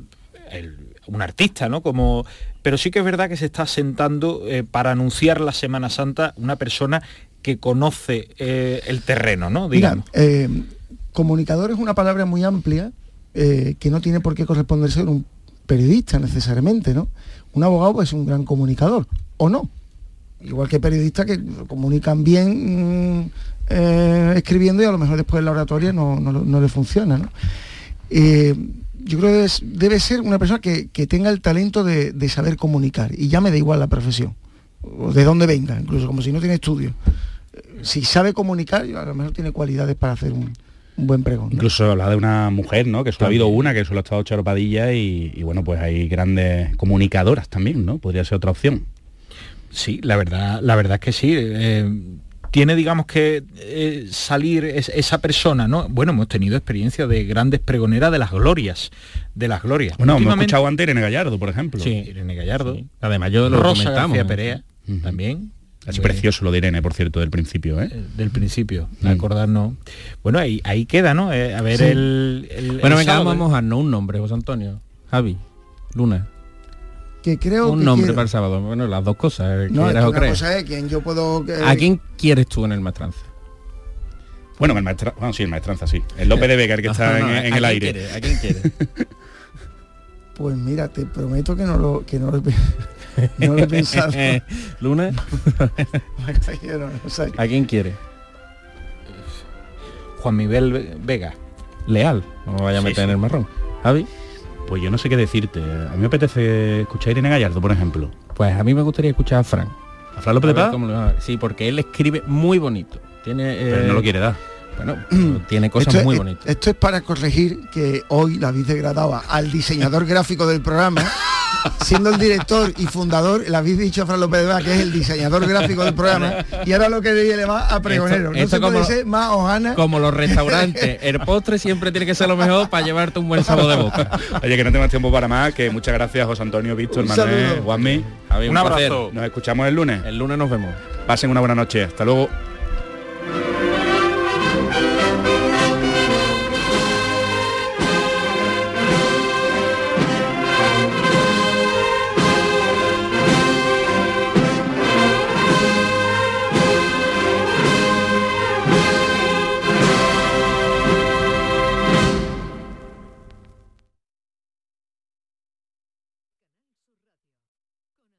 el- un artista, ¿no? Como, pero sí que es verdad que se está asentando eh, para anunciar la Semana Santa una persona que conoce eh, el terreno, ¿no? Mira, Digamos. eh, comunicador es una palabra muy amplia que no tiene por qué corresponderse a un periodista necesariamente, ¿no? Un abogado es un gran comunicador, o no. Igual que periodistas que comunican bien mm, eh, escribiendo y a lo mejor después en la oratoria no, no, no le funciona, ¿no? Eh, yo creo que debe ser una persona que, que tenga el talento de, de saber comunicar y ya me da igual la profesión, o de dónde venga, incluso como si no tiene estudio. Eh, Si sabe comunicar, a lo mejor tiene cualidades para hacer un, un buen pregón. ¿no? Incluso habla de una mujer, ¿no? Que solo ha habido una, que solo ha estado Charo Padilla y, y bueno, pues hay grandes comunicadoras también, ¿no? Podría ser otra opción. Sí, la verdad, la verdad es que sí. eh, tiene, digamos, que eh, salir es- esa persona, ¿no? Bueno, hemos tenido experiencia de grandes pregoneras de las glorias, de las glorias. Bueno, hemos Últimamente- escuchado antes Irene Gallardo, por ejemplo. Sí, Irene Gallardo. Además, yo lo Rosa comentamos, García ¿eh? Perea, también. Es Eh, precioso lo de Irene, por cierto, del principio, ¿eh? Del principio, Mm. acordarnos. Bueno, ahí, ahí queda, ¿no? Eh, a ver Sí. el, el- Bueno, el venga, sábado, vamos a ¿eh? mojarnos un nombre, José Antonio. Javi, Luna. Que creo un que nombre quiere- para el sábado. Bueno, las dos cosas. eh, No, es quieras que o una creas. cosa es quien yo puedo... eh, ¿A quién quieres tú en el maestranza? Bueno, el maestra, bueno, sí, el maestranza, sí. El López de Vega, el que está No, no, en, ¿a en el aire. ¿A quién quieres? [laughs] Pues mira, te prometo que no lo, que no lo, [laughs] no lo he pensado. [laughs] Luna. ¿A quién quieres? Juan Miguel Ve- Vega. Leal. No me vaya a Sí, meter en el marrón. Javi. Pues yo no sé qué decirte. A mí me apetece escuchar a Irene Gallardo, por ejemplo. Pues a mí me gustaría escuchar a Fran. ¿A Fran López de Paz? Sí, porque él escribe muy bonito. Tiene, Pero eh, no lo quiere dar. Bueno, [clears throat] tiene cosas Esto es- muy bonitas. Esto es para corregir que hoy la habéis degradado al diseñador gráfico del programa, [laughs] siendo el director y fundador, le habéis dicho a Fran López de Vega que es el diseñador gráfico del programa, y ahora lo que le va a pregonero. Esto- no esto se puede como- ser más hojana. Como los restaurantes, el postre siempre tiene que ser lo mejor para llevarte un buen sabor de boca. Oye, que no tengo más tiempo para más, que muchas gracias José Antonio, Víctor, Manuel. Juanmi. Un Un abrazo. placer. Nos escuchamos el lunes. El lunes nos vemos. Pasen una buena noche. Hasta luego.